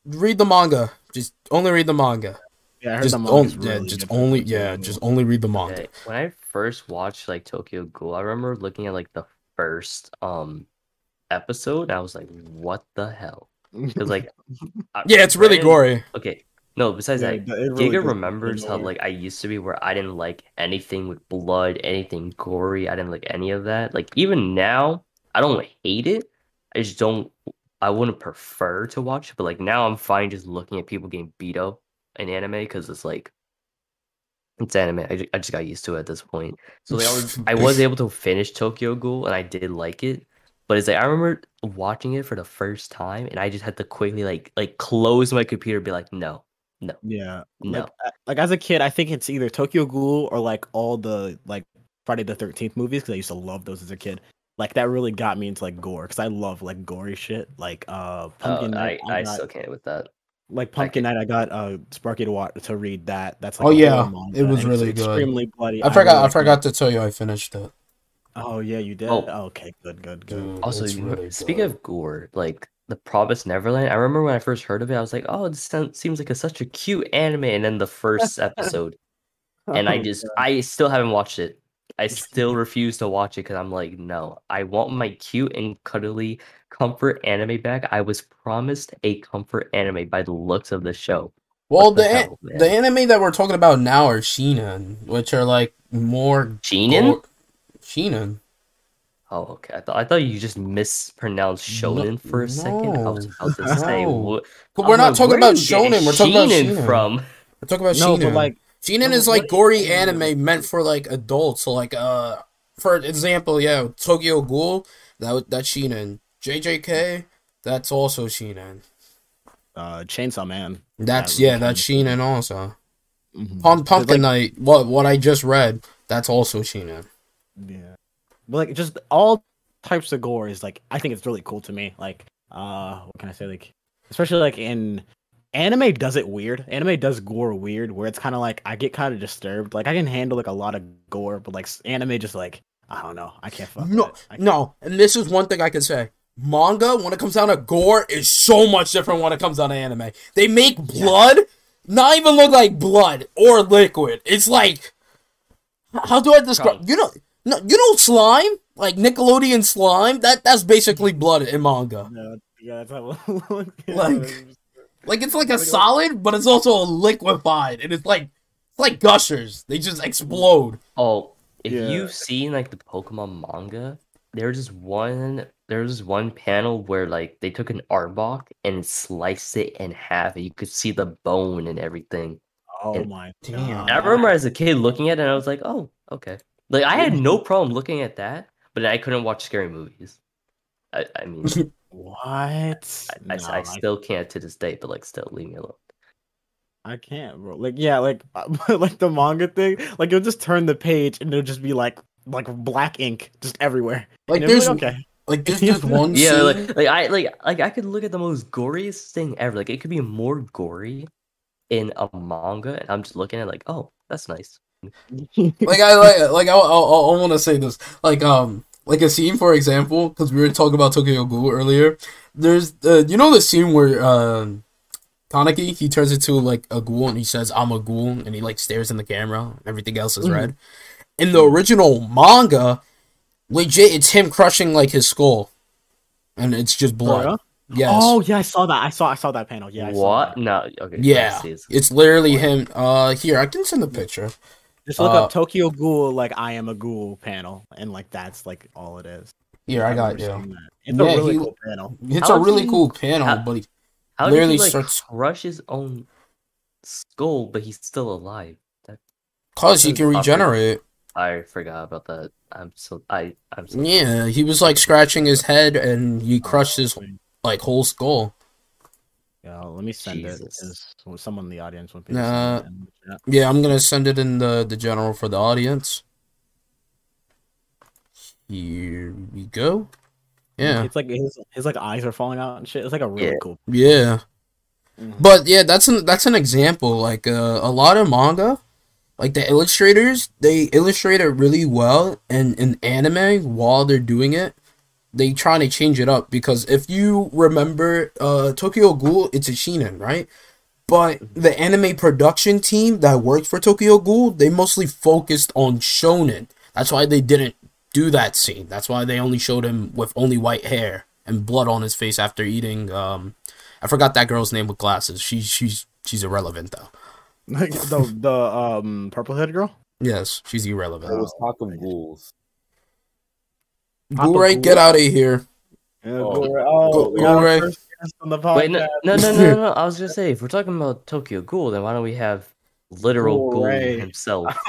Speaker 1: Read the manga. Just only read the manga.
Speaker 2: Yeah, I heard
Speaker 1: Just
Speaker 2: the
Speaker 1: on,
Speaker 2: manga's
Speaker 1: yeah, just only yeah, just only read the manga.
Speaker 3: Okay, when I first watched like Tokyo Ghoul, I remember looking at like the first um episode. I was like, "What the hell?" Because like, I-
Speaker 1: Yeah, it's really gory.
Speaker 3: Okay, no. Besides
Speaker 2: Yeah,
Speaker 3: that,
Speaker 2: really
Speaker 3: Giga
Speaker 2: does
Speaker 3: remembers how like I used to be, where I didn't like anything with blood, anything gory. I didn't like any of that. Like even now, I don't hate it. I just don't. I wouldn't prefer to watch it, but like now, I'm fine just looking at people getting beat up in anime because it's like it's anime. I just, I just got used to it at this point. So like I was I was able to finish Tokyo Ghoul and I did like it. But it's like I remember watching it for the first time and I just had to quickly like like close my computer and be like, no, no,
Speaker 2: Yeah.
Speaker 3: no.
Speaker 2: Like, like as a kid, I think it's either Tokyo Ghoul or like all the like Friday the Thirteenth movies because I used to love those as a kid. Like that really got me into like gore because I love like gory shit. Like uh,
Speaker 3: Oh,
Speaker 2: Pumpkin
Speaker 3: I,
Speaker 2: Night.
Speaker 3: I
Speaker 2: got-
Speaker 3: still can't with that.
Speaker 2: Like Pumpkin Night. I got uh Sparky to watch to read that. That's like
Speaker 1: Oh, yeah, it was
Speaker 2: and it's
Speaker 1: really good.
Speaker 2: extremely bloody.
Speaker 1: I forgot.
Speaker 2: really
Speaker 1: I forgot to tell you I finished it.
Speaker 2: Oh yeah, you did.
Speaker 3: Oh.
Speaker 2: okay, good, good, good.
Speaker 1: Dude,
Speaker 3: Also,
Speaker 1: it's
Speaker 3: you-
Speaker 1: really
Speaker 3: speaking
Speaker 1: good.
Speaker 3: of gore, like the Promised Neverland, I remember when I first heard of it, I was like, oh, this sounds, seems like a, such a cute anime. And then the first episode, and I
Speaker 2: Oh,
Speaker 3: just,
Speaker 2: God.
Speaker 3: I still haven't watched it. I still refuse to watch it because I'm like, no, I want my cute and cuddly comfort anime back. I was promised a comfort anime by the looks of the show.
Speaker 1: Well,
Speaker 3: What the
Speaker 1: the
Speaker 3: hell, man?
Speaker 1: the anime that we're talking about now are Seinen, which are like more
Speaker 3: Seinen?
Speaker 1: gore- Seinen.
Speaker 3: Oh, okay. I thought I thought you just mispronounced
Speaker 1: No-
Speaker 3: shonen for a second. I was about to say, what?
Speaker 1: But
Speaker 3: I'm
Speaker 1: we're not
Speaker 3: like,
Speaker 1: talking about
Speaker 3: you
Speaker 1: shonen. We're talking about
Speaker 3: Seinen
Speaker 1: Seinen.
Speaker 3: from.
Speaker 1: We're talking about
Speaker 2: no,
Speaker 1: Seinen.
Speaker 2: but like Seinen
Speaker 1: is like gory anime meant for like adults. So like uh, for example, yeah, Tokyo Ghoul. That that's Seinen. JJK. That's also Seinen.
Speaker 2: uh Chainsaw Man.
Speaker 1: That's
Speaker 2: That really
Speaker 1: yeah, that's
Speaker 2: kinda-
Speaker 1: Seinen also.
Speaker 2: Mhm.
Speaker 1: Pump,
Speaker 2: There's,
Speaker 1: Pumpkin
Speaker 2: like,
Speaker 1: Night. What what I just read. That's also Seinen.
Speaker 2: Yeah. But like just all types of gore is like I think it's really cool to me. Like uh what can I say? Like especially like in anime does it weird. Anime does gore weird where it's kind of like I get kind of disturbed. Like I can handle like a lot of gore, but like anime just like I don't know. I can't fuck with
Speaker 1: No, no, and this is one thing I can say. Manga, when it comes down to gore, is so much different when it comes down to anime. They make blood not even look like blood or liquid. It's like, how do I describe? You know, no, you know, slime like Nickelodeon slime. That that's basically blood in manga.
Speaker 2: Yeah, yeah, that's how.
Speaker 1: Like- Like it's like a solid, but it's also a liquefied, and it's like it's like gushers. They just explode.
Speaker 3: Oh, if
Speaker 2: Yeah.
Speaker 3: you've seen like the Pokemon manga, there's this one there's this one panel where like they took an Arbok and sliced it in half and you could see the bone and everything.
Speaker 2: oh my
Speaker 1: Damn.
Speaker 3: I remember as a kid looking at it and I was like, oh, okay. Like I had no problem looking at that, but I couldn't watch scary movies. I, I mean
Speaker 2: what?
Speaker 3: I, I,
Speaker 2: No,
Speaker 3: I still can't to this day, but like still leave me alone.
Speaker 2: I can't, bro. Like, yeah, like, like the manga thing. Like, you'll just turn the page and it'll just be like, like black ink just everywhere.
Speaker 1: Like
Speaker 2: And you'll
Speaker 1: there's
Speaker 2: okay.
Speaker 1: like there's just one
Speaker 3: Yeah,
Speaker 1: scene.
Speaker 3: like, like I like like I could look at the most goriest thing ever. Like it could be more gory in a manga, and I'm just looking at it like, oh, that's nice.
Speaker 1: like I like like I I, I, want to say this like um like a scene for example because we were talking about Tokyo Ghoul earlier. There's uh, you know the scene where um Kaneki he turns into like a ghoul and he says I'm a ghoul and he like stares in the camera and everything else is
Speaker 2: Mhm.
Speaker 1: red. In the original manga, legit it's him crushing like his skull, and it's just blood.
Speaker 2: real?
Speaker 1: Yes.
Speaker 2: Oh yeah, I saw that. I saw. I saw that panel. Yeah. I saw
Speaker 3: what?
Speaker 2: that.
Speaker 3: No. Okay.
Speaker 1: Yeah.
Speaker 3: It's-
Speaker 1: it's literally him. Uh, here I can send the picture.
Speaker 2: Just look
Speaker 1: Uh,
Speaker 2: up Tokyo Ghoul, like I am a ghoul panel, and like that's like all it is.
Speaker 1: Yeah, I
Speaker 2: I've
Speaker 1: got you.
Speaker 2: seen that. It's
Speaker 1: Yeah,
Speaker 2: a really
Speaker 1: he-
Speaker 2: cool panel.
Speaker 1: It's
Speaker 3: How
Speaker 1: a really
Speaker 3: he-
Speaker 1: cool panel,
Speaker 3: how-
Speaker 1: but he,
Speaker 3: How did
Speaker 1: literally
Speaker 3: he like
Speaker 1: starts-
Speaker 3: crush his own skull, but he's still alive? That
Speaker 1: cause he can
Speaker 3: Awkward.
Speaker 1: regenerate.
Speaker 3: I forgot about that. I'm so I I'm so
Speaker 1: Yeah, he was like scratching his head and he crushed his like whole skull.
Speaker 2: Yeah, let me send
Speaker 3: Jesus.
Speaker 2: it. Is someone in the audience want
Speaker 1: Nah.
Speaker 2: to send it in?
Speaker 1: Yeah, I'm gonna send it in the the general for the audience. Here we go. Yeah,
Speaker 2: It's like his his like eyes are falling out and shit. It's like a really
Speaker 3: Yeah.
Speaker 2: cool.
Speaker 1: yeah.
Speaker 2: Mhm.
Speaker 1: But yeah, that's an that's an example. Like uh, a lot of manga, like the illustrators, they illustrate it really well, and in anime while they're doing it, they trying to change it up because if you remember, uh, Tokyo Ghoul, it's a seinen, right? But the anime production team that worked for Tokyo Ghoul, they mostly focused on shonen. That's why they didn't do that scene. That's why they only showed him with only white hair and blood on his face after eating. Um, I forgot that girl's name with glasses. She's she's she's irrelevant though.
Speaker 2: Like the the um purple head girl.
Speaker 1: Yes, she's irrelevant.
Speaker 4: It
Speaker 1: irrelevant.
Speaker 4: was talk of ghouls.
Speaker 2: Papa
Speaker 1: Blu-ray, get out of here.
Speaker 2: Yeah,
Speaker 4: Oh.
Speaker 2: go, oh,
Speaker 1: Go-
Speaker 2: we got our
Speaker 1: Go-Ray.
Speaker 2: first guest on the podcast.
Speaker 3: Wait, no, no, no, no, no, no. I was gonna say, if we're talking about Tokyo Ghoul, then why don't we have literal Ghoul himself?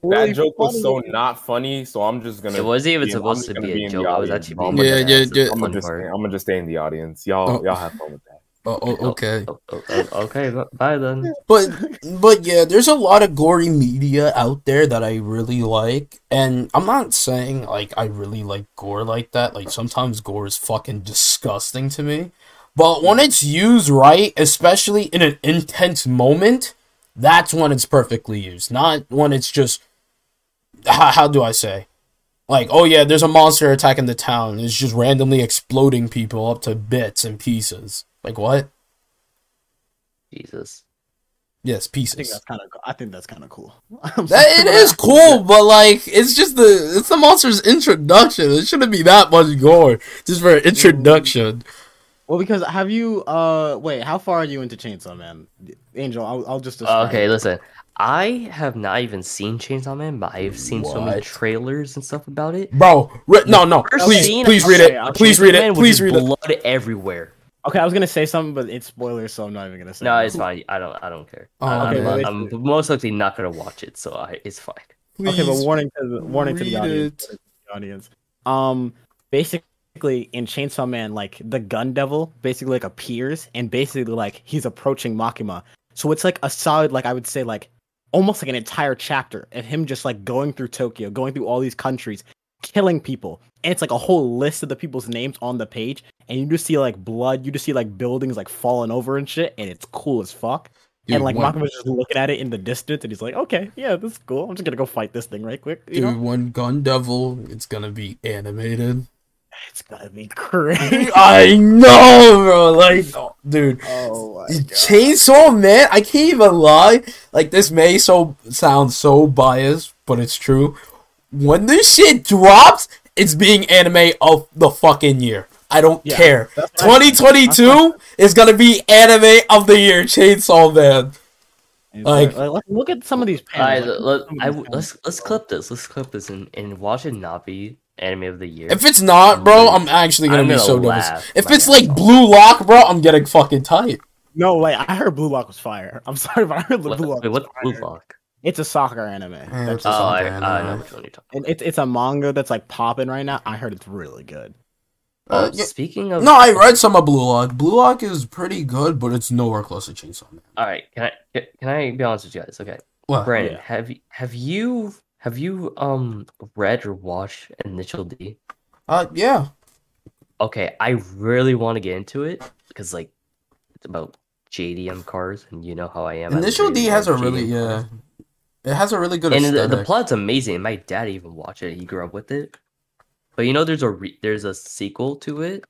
Speaker 4: That joke was so not funny, so I'm just gonna.
Speaker 3: It wasn't even supposed to be
Speaker 4: be
Speaker 3: a joke. I was actually being
Speaker 4: I'm
Speaker 1: Yeah, yeah, yeah.
Speaker 4: I'm gonna just. I'm gonna just stay in the audience. Y'all,
Speaker 1: Oh.
Speaker 4: y'all have fun with that.
Speaker 1: Oh, oh, oh, okay.
Speaker 3: Oh, oh, oh, okay, bye then.
Speaker 1: But but yeah, there's a lot of gory media out there that I really like, and I'm not saying like I really like gore like that. Like sometimes gore is fucking disgusting to me, but when it's used right, especially in an intense moment, that's when it's perfectly used. Not when it's just how, how do I say? Like, oh yeah, there's a monster attacking the town. It's just randomly exploding people up to bits and pieces. Like what?
Speaker 3: Jesus.
Speaker 1: Yes, pieces.
Speaker 2: I think that's kind of. I think that's kind of cool.
Speaker 1: That it is cool, but like it's just the it's the monster's introduction. It shouldn't be that much gore just for an introduction.
Speaker 2: Well, because have you? Uh, wait. How far are you into Chainsaw Man, Angel? I'll, I'll just. describe
Speaker 3: Okay,
Speaker 2: it.
Speaker 3: listen. I have not even seen Chainsaw Man, but I've seen so many trailers and stuff about it.
Speaker 1: Bro, re- no, no,
Speaker 3: First
Speaker 1: please,
Speaker 3: scene,
Speaker 1: please
Speaker 3: I'll
Speaker 1: read it. Please read it. Please read it.
Speaker 3: Blood everywhere.
Speaker 2: Okay, I was gonna say something, but it's spoilers, so I'm not even gonna say.
Speaker 3: No,
Speaker 2: it.
Speaker 3: it's fine. I don't. I don't care.
Speaker 1: Oh,
Speaker 3: I,
Speaker 2: okay,
Speaker 3: I'm,
Speaker 2: well,
Speaker 3: I'm,
Speaker 2: it's-
Speaker 3: most likely not gonna watch it, so I, it's fine.
Speaker 2: Okay, but warning to the warning to the audience.
Speaker 1: it.
Speaker 2: the audience. Um, basically in Chainsaw Man, like the Gun Devil basically like appears and basically like he's approaching Makima. So it's like a solid, like I would say, like almost like an entire chapter of him just like going through Tokyo, going through all these countries, killing people. And it's like a whole list of the people's names on the page, and you just see like blood, you just see like buildings like falling over and shit, and it's cool as fuck.
Speaker 1: Dude,
Speaker 2: and like
Speaker 1: when,
Speaker 2: Makima's just looking at it in the distance, and he's like, "Okay, yeah, this is cool. I'm just gonna go fight this thing right quick." You
Speaker 1: dude,
Speaker 2: know,
Speaker 1: when Gun Devil, it's gonna be animated.
Speaker 2: it's gonna be crazy.
Speaker 1: I know, bro. Like, oh, dude,
Speaker 2: Oh my
Speaker 1: Chainsaw Man. I can't even lie. Like, this may so sound so biased, but it's true. When this shit drops, it's being anime of the fucking year. I don't
Speaker 2: Yeah,
Speaker 1: care.
Speaker 2: that's what I-
Speaker 1: 2022 is gonna be anime of the year. Chainsaw Man.
Speaker 2: Like,
Speaker 1: Like-
Speaker 2: like, look at some of these
Speaker 3: Alright,
Speaker 2: panels.
Speaker 3: let,
Speaker 2: Look at some of
Speaker 3: I,
Speaker 2: these
Speaker 3: let's let's clip this. Let's clip this and, and watch it not be anime of the year.
Speaker 1: If it's not, bro, I'm actually gonna
Speaker 3: I'm
Speaker 1: be
Speaker 3: gonna
Speaker 1: so
Speaker 3: laugh
Speaker 1: devastated. If it's
Speaker 3: ass
Speaker 1: like. Blue Lock, bro, I'm getting fucking tight.
Speaker 2: No, like I heard Blue Lock was fire. I'm sorry, but I heard
Speaker 3: what,
Speaker 2: Blue Lock.
Speaker 3: wait,
Speaker 2: was
Speaker 3: what's Blue. Lock?
Speaker 2: It's a soccer anime. That's
Speaker 1: it's
Speaker 3: Oh,
Speaker 1: a
Speaker 2: just-
Speaker 3: I,
Speaker 1: something,
Speaker 3: I know which one you're talking.
Speaker 2: and it's it's a manga that's like popping right now. I heard it's really good.
Speaker 3: Oh,
Speaker 1: Uh, yeah-
Speaker 3: speaking of
Speaker 1: No, I read some of Blue Lock. Blue Lock is pretty good, but it's nowhere close to Chainsaw Man.
Speaker 3: All right, can I can I be honest with you guys? Okay,
Speaker 1: What?
Speaker 3: Brandon,
Speaker 2: Yeah.
Speaker 3: have you have you have you um read or watched Initial D?
Speaker 1: Uh, yeah.
Speaker 3: Okay, I really want to get into it because like it's about JDM cars, and you know how I am.
Speaker 1: Initial D has a
Speaker 3: love
Speaker 1: really
Speaker 3: JDM
Speaker 1: yeah.
Speaker 3: cars.
Speaker 1: It has a really good
Speaker 3: and the, the plot's amazing. My dad even watched it. He grew up with it. But you know, there's a re- there's a sequel to it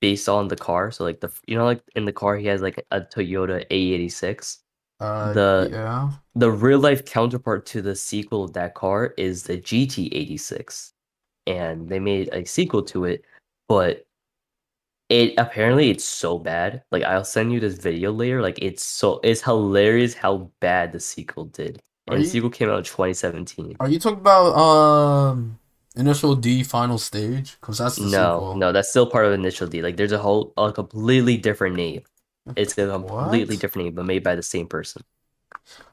Speaker 3: based on the car. So like the you know like in the car he has like a Toyota A86.
Speaker 1: uh,
Speaker 3: the-
Speaker 1: yeah.
Speaker 3: The real life counterpart to the sequel of that car is the GT86, and they made a sequel to it, but it apparently it's so bad. Like I'll send you this video later. Like it's so it's hilarious how bad the sequel did.
Speaker 1: Are
Speaker 3: And
Speaker 1: you-
Speaker 3: sequel came out in 2017.
Speaker 1: Are you talking about um Initial D Final Stage? Because that's the
Speaker 3: No,
Speaker 1: sequel.
Speaker 3: no, that's still part of Initial D. Like, there's a whole, a completely different name. It's a completely
Speaker 1: What?
Speaker 3: different name, but made by the same person.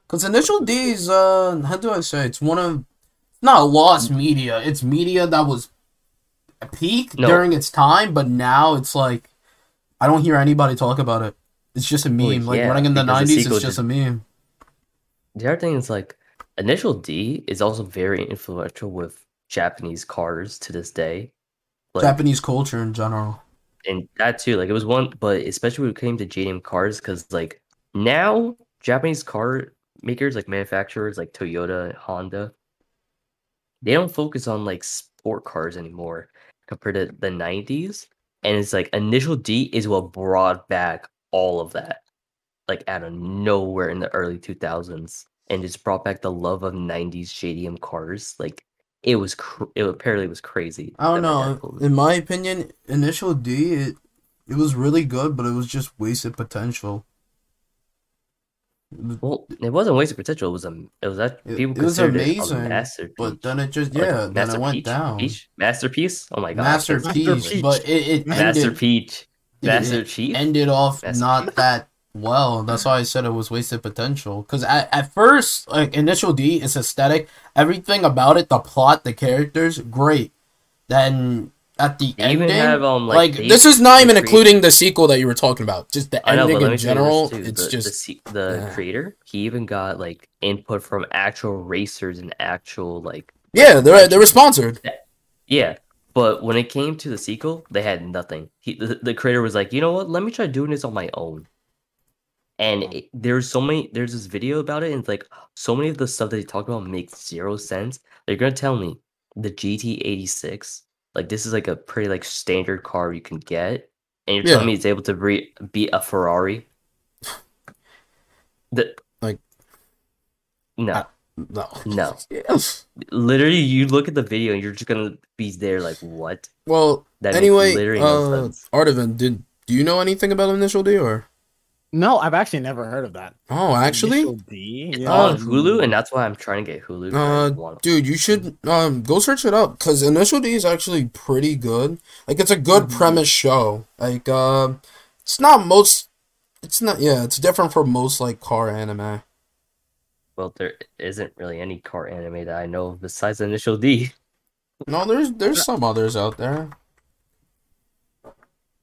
Speaker 1: Because Initial D is uh how do I say it's one of not lost media. It's media that was a peak
Speaker 3: No.
Speaker 1: during its time, but now it's like I don't hear anybody talk about it. It's just a meme.
Speaker 3: Well,
Speaker 1: like running in the nineties, it's just
Speaker 3: just-
Speaker 1: a meme.
Speaker 3: The other thing is like Initial D is also very influential with Japanese cars to this day. Like,
Speaker 1: Japanese culture in general.
Speaker 3: and that too, like it was one, but especially when it came to JDM cars, because like now Japanese car makers, like manufacturers, like Toyota, and Honda, they don't focus on like sport cars anymore compared to the '90s. And it's like Initial D is what brought back all of that, like out of nowhere in the early 2000s, and just brought back the love of '90s JDM cars. Like it was, cr- it apparently was crazy.
Speaker 1: I don't
Speaker 3: that my dad
Speaker 1: know. In my opinion, Initial D it it was really good, but it was just wasted potential.
Speaker 3: Well, it wasn't wasted potential. It was a. It was that people
Speaker 1: it was
Speaker 3: considered
Speaker 1: amazing,
Speaker 3: it a masterpiece.
Speaker 1: But then it just
Speaker 3: Like,
Speaker 1: yeah, then it went
Speaker 3: Peach?
Speaker 1: down.
Speaker 3: Peach? Masterpiece. Oh my god.
Speaker 1: Masterpiece,
Speaker 2: Masterpiece.
Speaker 1: but it, it
Speaker 3: Master
Speaker 1: ended,
Speaker 3: Peach.
Speaker 1: it-
Speaker 3: Master
Speaker 1: it ended off
Speaker 3: Master
Speaker 1: not
Speaker 3: Chief.
Speaker 1: that well. That's why I said it was wasted potential. Because at, at first, like Initial D, it's aesthetic. Everything about it, the plot, the characters, great. Then at the
Speaker 3: They
Speaker 1: ending,
Speaker 3: have um like,
Speaker 1: like, this is not even
Speaker 3: creator-
Speaker 1: including the sequel that you were talking about. Just the
Speaker 3: I
Speaker 1: ending in
Speaker 3: me tell you this
Speaker 1: general,
Speaker 3: too,
Speaker 1: it's
Speaker 3: the,
Speaker 1: just
Speaker 3: the, se- the
Speaker 1: yeah.
Speaker 3: creator. He even got like input from actual racers and actual like
Speaker 1: yeah, they're they were sponsored.
Speaker 3: yeah. But when it came to the sequel, they had nothing. He, the, the creator was like, you know what? Let me try doing this on my own. And it, there's so many. There's this video about it, and it's like so many of the stuff that he talked about makes zero sense. They're gonna tell me the GT86, like this is like a pretty like standard car you can get, and you're
Speaker 1: Yeah.
Speaker 3: telling me it's able to re- beat a Ferrari. The
Speaker 1: Like-
Speaker 3: no,
Speaker 1: I- No,
Speaker 3: no. Literally, you look at the video and you're just gonna be there like, what?
Speaker 1: Well,
Speaker 3: That
Speaker 1: anyway,
Speaker 3: literally no
Speaker 1: uh,
Speaker 3: sense.
Speaker 1: Artivan, did do you know anything about Initial D or?
Speaker 2: No, I've actually never heard of that.
Speaker 1: Oh, actually,
Speaker 2: Initial D.
Speaker 3: It's
Speaker 2: Yeah.
Speaker 3: on Hulu, and that's why I'm trying to get Hulu.
Speaker 1: Uh, dude, you should um go search it up because Initial D is actually pretty good. Like, it's a good
Speaker 2: Mhm.
Speaker 1: premise show. Like, um, it's not most. It's not. Yeah, it's different from most like car anime.
Speaker 3: Well, there isn't really any car anime that I know of besides Initial D.
Speaker 1: No, there's there's some others out there.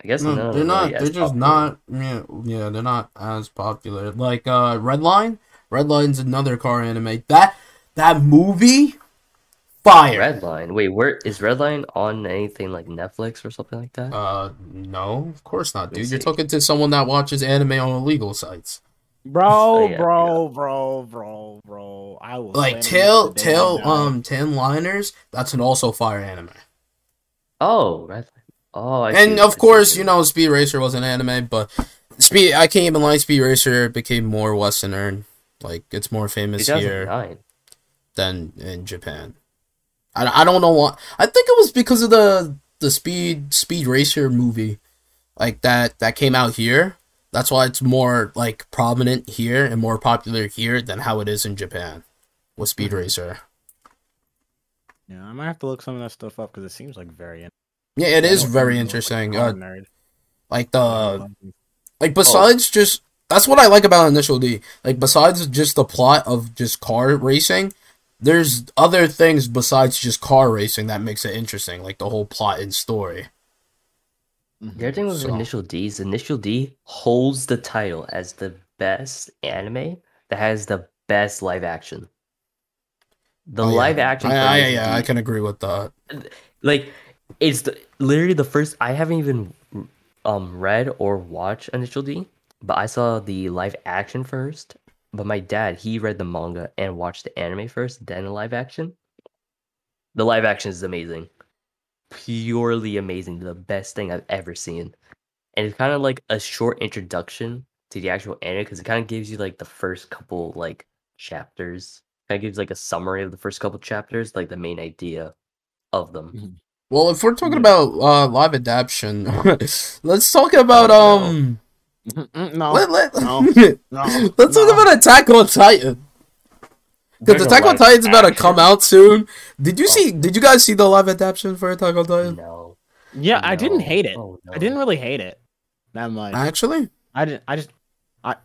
Speaker 3: I guess
Speaker 1: No,
Speaker 3: none of
Speaker 1: they're not.
Speaker 3: really
Speaker 1: They're just
Speaker 3: popular.
Speaker 1: not. Yeah, yeah, they're not as popular. Like uh, Redline. Redline's another car anime. That that movie, fire.
Speaker 3: Redline. Wait, where is Redline on anything like Netflix or something like that?
Speaker 1: Uh, no, of course not, dude. You're talking to someone that watches anime on illegal sites.
Speaker 2: Bro,
Speaker 3: Oh, yeah,
Speaker 2: bro, bro, bro, bro. I will
Speaker 1: Like
Speaker 2: slander
Speaker 1: Tail,
Speaker 2: this the day I
Speaker 1: Tail, um, Ten Liners. That's an also fire anime.
Speaker 3: oh, Redline. Oh, I
Speaker 1: and
Speaker 3: I
Speaker 1: of
Speaker 3: see
Speaker 1: course,
Speaker 3: what
Speaker 1: you know, Speed Racer was an anime, but Speed. I can't even lie. Speed Racer became more Western. Like it's more famous here than in Japan. I, I don't know what. I think it was because of the the Speed Speed Racer movie, like that that came out here. That's why it's more like prominent here and more popular here than how it is in Japan with Speed Racer.
Speaker 2: Yeah, I might have to look some of that stuff up because it seems like very. In-
Speaker 1: Yeah, it
Speaker 2: I
Speaker 1: is
Speaker 2: don't
Speaker 1: very
Speaker 2: know, like,
Speaker 1: interesting. Uh,
Speaker 2: nerd.
Speaker 1: like the like besides just that's what I like about Initial D. Like besides just the plot of just car racing, there's other things besides just car racing that makes it interesting, like the whole plot and story.
Speaker 3: The other thing with
Speaker 1: So-
Speaker 3: Initial D is Initial D holds the title as the best anime that has the best live action. The
Speaker 1: Oh, yeah.
Speaker 3: live action,
Speaker 1: I,
Speaker 3: for
Speaker 1: I, yeah, I
Speaker 3: D
Speaker 1: can agree with that.
Speaker 3: like it's the, literally the first i haven't even um read or watched initial d but i saw the live action first. But my dad he read the manga and watched the anime first then the live action. The live action is amazing. Purely amazing. The best thing i've ever seen. And it's kind of like a short introduction to the actual anime because it kind of gives you like the first couple like chapters. Kind of gives like a summary of the first couple chapters like the main idea of them
Speaker 1: Well, if we're talking about uh, live adaptation, let's talk about
Speaker 3: Oh,
Speaker 1: um.
Speaker 2: No,
Speaker 1: Let, let,
Speaker 2: no, no,
Speaker 1: let's talk
Speaker 2: no.
Speaker 1: about Attack on Titan. Because Attack on
Speaker 3: live
Speaker 1: Titan's about to come out soon. Did you
Speaker 3: Oh.
Speaker 1: see? Did you guys see the live adaptation for Attack on Titan?
Speaker 3: No.
Speaker 2: Yeah, I didn't hate it.
Speaker 3: Oh,
Speaker 2: I didn't really hate it that much.
Speaker 1: Actually,
Speaker 2: I didn't. I just. I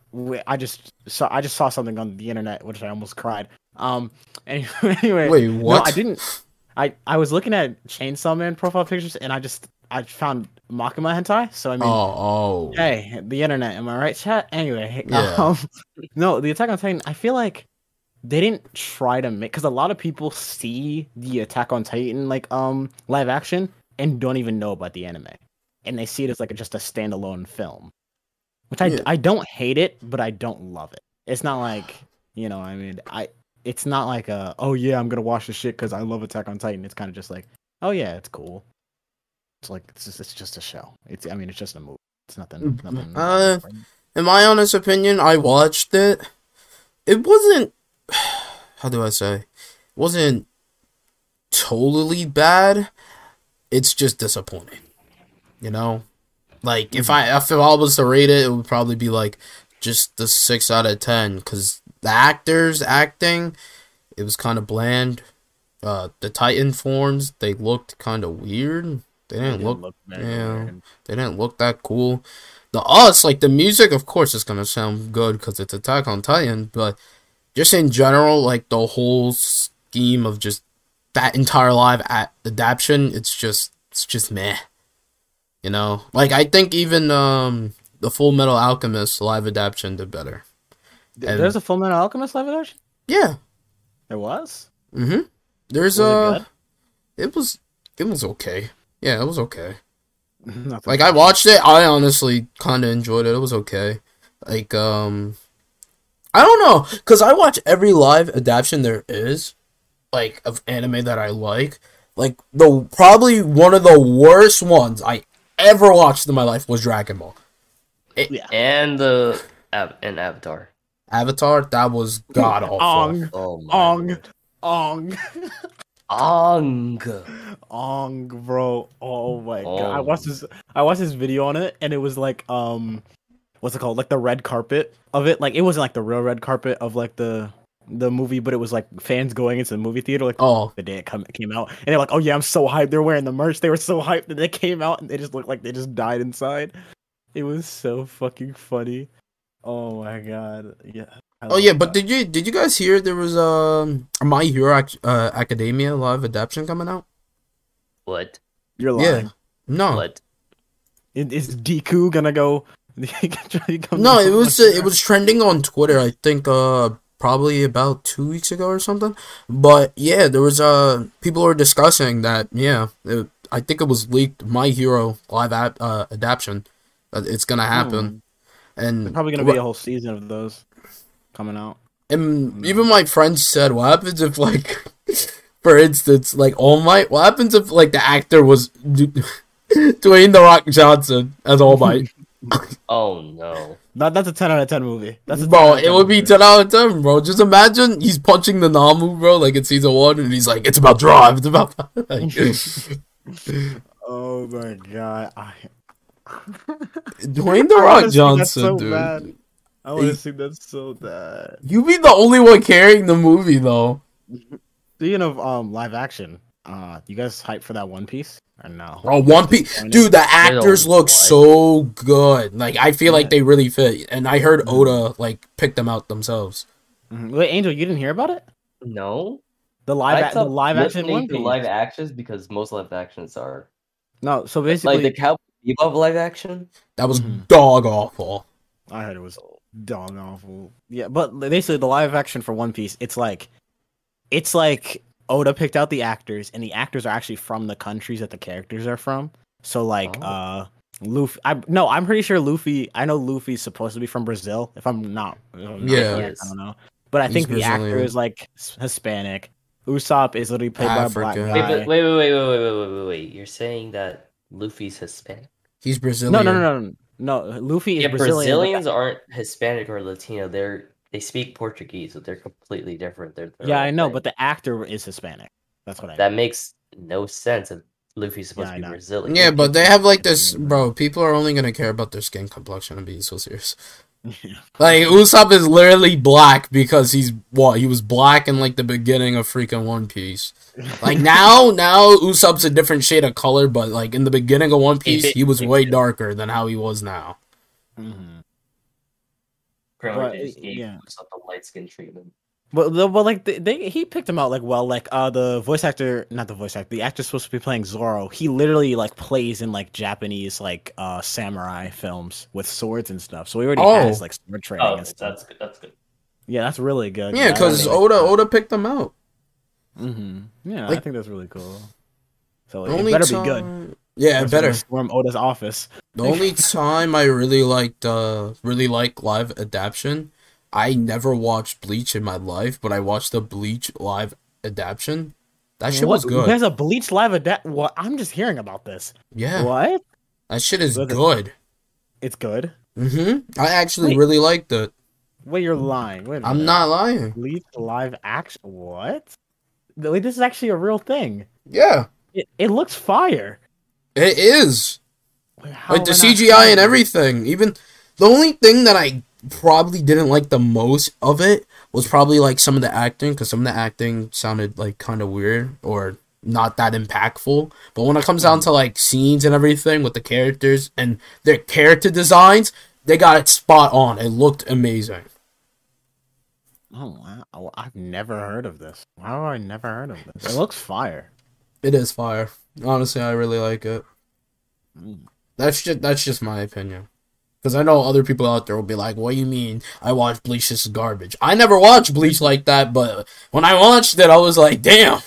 Speaker 2: I just saw. I just saw something on the internet which I almost cried. Um. Anyway. anyway
Speaker 1: wait,
Speaker 2: no,
Speaker 1: what?
Speaker 2: I didn't. I I was looking at Chainsaw Man profile pictures and I just I found Makima hentai. So I mean,
Speaker 1: oh, oh.
Speaker 2: hey, the internet, am I right, chat? Anyway,
Speaker 1: Yeah.
Speaker 2: um, no, the Attack on Titan. I feel like they didn't try to make because a lot of people see the Attack on Titan like um live action and don't even know about the anime, and they see it as like just a standalone film, which I
Speaker 1: Yeah.
Speaker 2: I don't hate it, but I don't love it. It's not like you know, I mean, I it's not like a oh yeah, I'm gonna watch the shit because I love Attack on Titan. It's kind of just like oh yeah, it's cool. It's like it's just, it's just a show. It's I mean it's just a movie. It's nothing. nothing
Speaker 1: Uh, in my honest opinion, I watched it. It wasn't. How do I say? It wasn't totally bad. It's just disappointing. You know, like if I if I was to rate it, it would probably be like just the six out of ten because the actors acting, it was kind of bland. Uh, the Titan forms they looked kind of weird. They didn't look
Speaker 2: very
Speaker 1: yeah. they didn't look that cool. The us, like the music, of course, is gonna sound good because it's Attack on Titan, but just in general, like the whole scheme of just that entire live a- adaptation, it's just it's just meh. You know, like I think even um the Full Metal Alchemist live adaptation did better. And-
Speaker 2: There's a Full Metal Alchemist live action.
Speaker 1: Yeah.
Speaker 2: There was.
Speaker 1: Mm-hmm. There's
Speaker 2: Was it
Speaker 1: uh,
Speaker 2: good?
Speaker 1: it was it was okay. Yeah, it was okay.
Speaker 2: Nothing.
Speaker 1: Like I watched it, I honestly kind of enjoyed it. It was okay. Like um, I don't know, cause I watch every live adaptation there is, like of anime that I like. Like the probably one of the worst ones I ever watched in my life was Dragon Ball.
Speaker 2: yeah.
Speaker 3: And the Av- and Avatar.
Speaker 1: Avatar, that was god awful.
Speaker 2: Ong,
Speaker 3: Oh
Speaker 2: ong,
Speaker 3: lord.
Speaker 2: ong,
Speaker 3: Ong.
Speaker 2: ong, bro. Oh my god! I watched this. I watched this video on it, and it was like um, what's it called? Like the red carpet of it. Like it wasn't like the real red carpet of like the the movie, but it was like fans going into the movie theater like
Speaker 1: Oh,
Speaker 2: the day it come, came out, and they're like, "Oh yeah, I'm so hyped." They're wearing the merch. They were so hyped that they came out, and they just looked like they just died inside. It was so fucking funny. Oh my god! Yeah. I
Speaker 1: oh
Speaker 2: love
Speaker 1: yeah, but did you did you guys hear there was um My Hero Ac- uh, Academia live adaptation coming out?
Speaker 3: What?
Speaker 2: you're
Speaker 1: Yeah.
Speaker 2: lying.
Speaker 1: No,
Speaker 3: What?
Speaker 2: Is, is Deku gonna go?
Speaker 1: No, it was uh, it was trending on Twitter. I think uh probably about two weeks ago or something. But yeah, there was uh people were discussing that. Yeah, it, I think it was leaked. My Hero live ap- uh, adaptation. That it's gonna happen, and
Speaker 2: There's probably gonna be a whole season of those coming out.
Speaker 1: And mm. even my friends said, "What happens if, like, for instance, like All Might? What happens if, like, the actor was D- Dwayne the Rock Johnson as All Might?
Speaker 3: Oh no.
Speaker 2: That, that's a ten out of ten movie. That's a 10
Speaker 1: bro,
Speaker 2: out of
Speaker 1: it
Speaker 2: 10
Speaker 1: would be ten out of ten, bro. Just imagine he's punching the Nomu, bro, like in season one, and he's like, "It's about drive. It's about." like,
Speaker 2: Oh my god! I,
Speaker 1: Dwayne the
Speaker 2: I
Speaker 1: Rock
Speaker 2: wanna see that
Speaker 1: Johnson,
Speaker 2: so
Speaker 1: dude.
Speaker 2: bad. I want to see that so bad.
Speaker 1: You be the only one carrying the movie, though.
Speaker 2: Speaking of um live action, uh, you guys hype for that One Piece or no?
Speaker 1: Oh, One Piece, dude. The actors look
Speaker 3: what?
Speaker 1: so good. Like I feel like they really fit, and I heard Oda like pick them out themselves.
Speaker 2: Mhm. Wait, Angel, you didn't hear about it?
Speaker 3: No.
Speaker 2: The live,
Speaker 3: I
Speaker 2: a- the live action One
Speaker 3: to
Speaker 2: Piece.
Speaker 3: live actions because most live actions are
Speaker 2: No, so basically,
Speaker 3: like the Cowboy Bebop live action.
Speaker 1: That was
Speaker 2: Mhm.
Speaker 1: dog awful.
Speaker 2: I heard it was dog awful. Yeah, but basically the live action for One Piece, it's like it's like Oda picked out the actors and the actors are actually from the countries that the characters are from. So like
Speaker 3: Oh.
Speaker 2: uh Luffy I no, I'm pretty sure Luffy I know Luffy's supposed to be from Brazil. If I'm not, I'm not
Speaker 1: Yeah.
Speaker 2: correct, I don't know. But I
Speaker 1: He's
Speaker 2: think the actor is like Hispanic. Usopp is literally played by a black guy.
Speaker 3: Wait, wait, wait, wait, wait, wait, wait, wait, wait. You're saying that Luffy's Hispanic?
Speaker 1: He's Brazilian.
Speaker 2: no, no, no, no, no. Luffy is
Speaker 3: Yeah,
Speaker 2: Brazilian. but
Speaker 3: Brazilians aren't Hispanic or Latino. They're they speak Portuguese, so they're completely different. They're their
Speaker 2: yeah,
Speaker 3: own
Speaker 2: I know,
Speaker 3: thing.
Speaker 2: but the actor is Hispanic. That's what I.
Speaker 3: that makes no sense. If Luffy's supposed
Speaker 2: Yeah,
Speaker 3: to be. Brazilian.
Speaker 1: Yeah, but they have like this, bro. People are only gonna care about their skin complexion and being so serious.
Speaker 2: Mean.
Speaker 1: Like Usopp is literally black because he's what he was black in like the beginning of freaking One Piece. Like now, now Usopp's a different shade of color, but like in the beginning of One Piece, he was way darker than how he was now.
Speaker 2: Mhm.
Speaker 3: Apparently
Speaker 2: but,
Speaker 3: they just gave
Speaker 2: yeah.
Speaker 3: Usopp the light skin treatment.
Speaker 2: But, the- but like they, they he picked him out like well like uh the voice actor not the voice actor the actor supposed to be playing Zoro he literally like plays in like Japanese like uh samurai films with swords and stuff so he already
Speaker 1: Oh.
Speaker 2: has like sword training
Speaker 3: Oh,
Speaker 2: and stuff
Speaker 3: that's good. That's good.
Speaker 2: yeah that's really good
Speaker 1: Yeah, because Oda Oda picked them out.
Speaker 2: Mm-hmm. yeah I think that's really cool so like, it
Speaker 1: only
Speaker 2: better be good
Speaker 1: Yeah, it better.
Speaker 2: gonna storm Oda's office
Speaker 1: The only time I really liked, uh, really like live adaptation, I never watched Bleach in my life, but I watched the Bleach live adaptation. That shit was good.
Speaker 2: There's a Bleach live adapt. What? I'm just hearing about this.
Speaker 1: Yeah,
Speaker 2: What?
Speaker 1: that shit is good.
Speaker 2: It's good.
Speaker 1: Mm-hmm. I actually
Speaker 2: Wait.
Speaker 1: really liked it.
Speaker 2: Wait, you're lying. Wait a
Speaker 1: I'm
Speaker 2: minute.
Speaker 1: not lying.
Speaker 2: Bleach live action. What? This is actually a real thing.
Speaker 1: Yeah,
Speaker 2: It, it looks fire.
Speaker 1: it is.
Speaker 2: Wait, how
Speaker 1: Like the
Speaker 2: am I not
Speaker 1: CGI and everything. Even the only thing that I probably didn't like the most of it was probably like some of the acting, because some of the acting sounded like kind of weird or not that impactful. But when it comes down to like scenes and everything with the characters and their character designs, they got it spot on. It looked amazing.
Speaker 2: Oh wow! I've never heard of this. How have I never heard of this? It looks fire.
Speaker 1: It is fire. Honestly, I really like it.
Speaker 2: Mm.
Speaker 1: That's just that's just my opinion. Because I know other people out there will be like, "What do you mean? I watch Bleach. This is garbage." I never watched Bleach like that, but when I watched it, I was like, "Damn,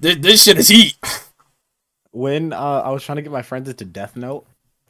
Speaker 1: this, this shit is heat."
Speaker 2: When uh, I was trying to get my friends into Death Note,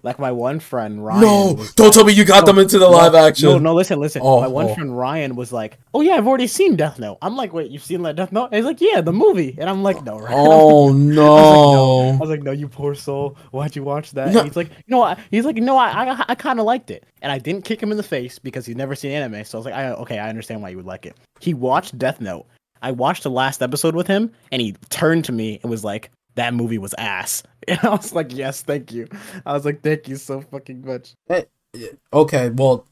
Speaker 2: like my one friend Ryan.
Speaker 1: no,
Speaker 2: was
Speaker 1: don't
Speaker 2: like-
Speaker 1: tell me you got
Speaker 2: No,
Speaker 1: them into the
Speaker 2: no,
Speaker 1: live action.
Speaker 2: No, no, listen, listen.
Speaker 1: Oh,
Speaker 2: My one
Speaker 1: oh.
Speaker 2: friend Ryan was like, "Oh yeah, I've already seen Death Note." I'm like, "Wait, you've seen that Death Note?" And he's like, "Yeah, the movie." And I'm like, "No, right?"
Speaker 1: Oh no.
Speaker 2: I
Speaker 1: no!
Speaker 2: I was like, "No, you poor soul. Why'd you watch that?"
Speaker 1: No.
Speaker 2: And he's like, "You know what?" He's like, "No, I, I, I kind of liked it." And I didn't kick him in the face because he's never seen anime. So I was like, I, "Okay, I understand why you would like it." He watched Death Note. I watched the last episode with him, and he turned to me and was like, "That movie was ass." And I was like, "Yes, thank you." I was like, "Thank you so fucking much."
Speaker 1: Okay, well,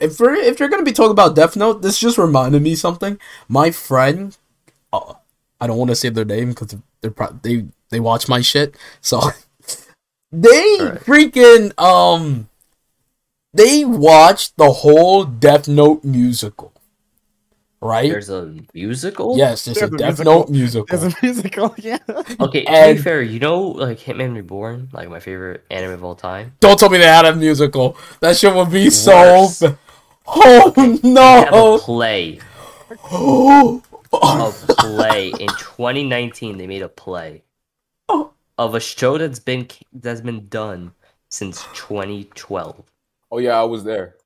Speaker 1: if we're if you're gonna be talking about Death Note, this just reminded me something. My friend, uh, I don't want to say their name because they're pro- they they watch my shit, so they
Speaker 3: Alright.
Speaker 1: freaking um they watched the whole Death Note musical, right?
Speaker 3: There's a musical.
Speaker 1: yes, it's a
Speaker 2: There's a
Speaker 1: Death
Speaker 2: musical.
Speaker 1: Note musical.
Speaker 2: There's a musical, yeah.
Speaker 3: Okay, to
Speaker 1: And-
Speaker 3: be fair, you know, like Hitman Reborn, like my favorite anime of all time.
Speaker 1: Don't tell me they had a musical. That shit would be so.
Speaker 3: Worse.
Speaker 1: ba- Oh
Speaker 3: They have a
Speaker 1: no!
Speaker 3: play,
Speaker 1: Oh,
Speaker 3: a play in 2019. They made a play
Speaker 1: Oh.
Speaker 3: of a show that's been that's been done since 2012.
Speaker 4: Oh yeah, I was there.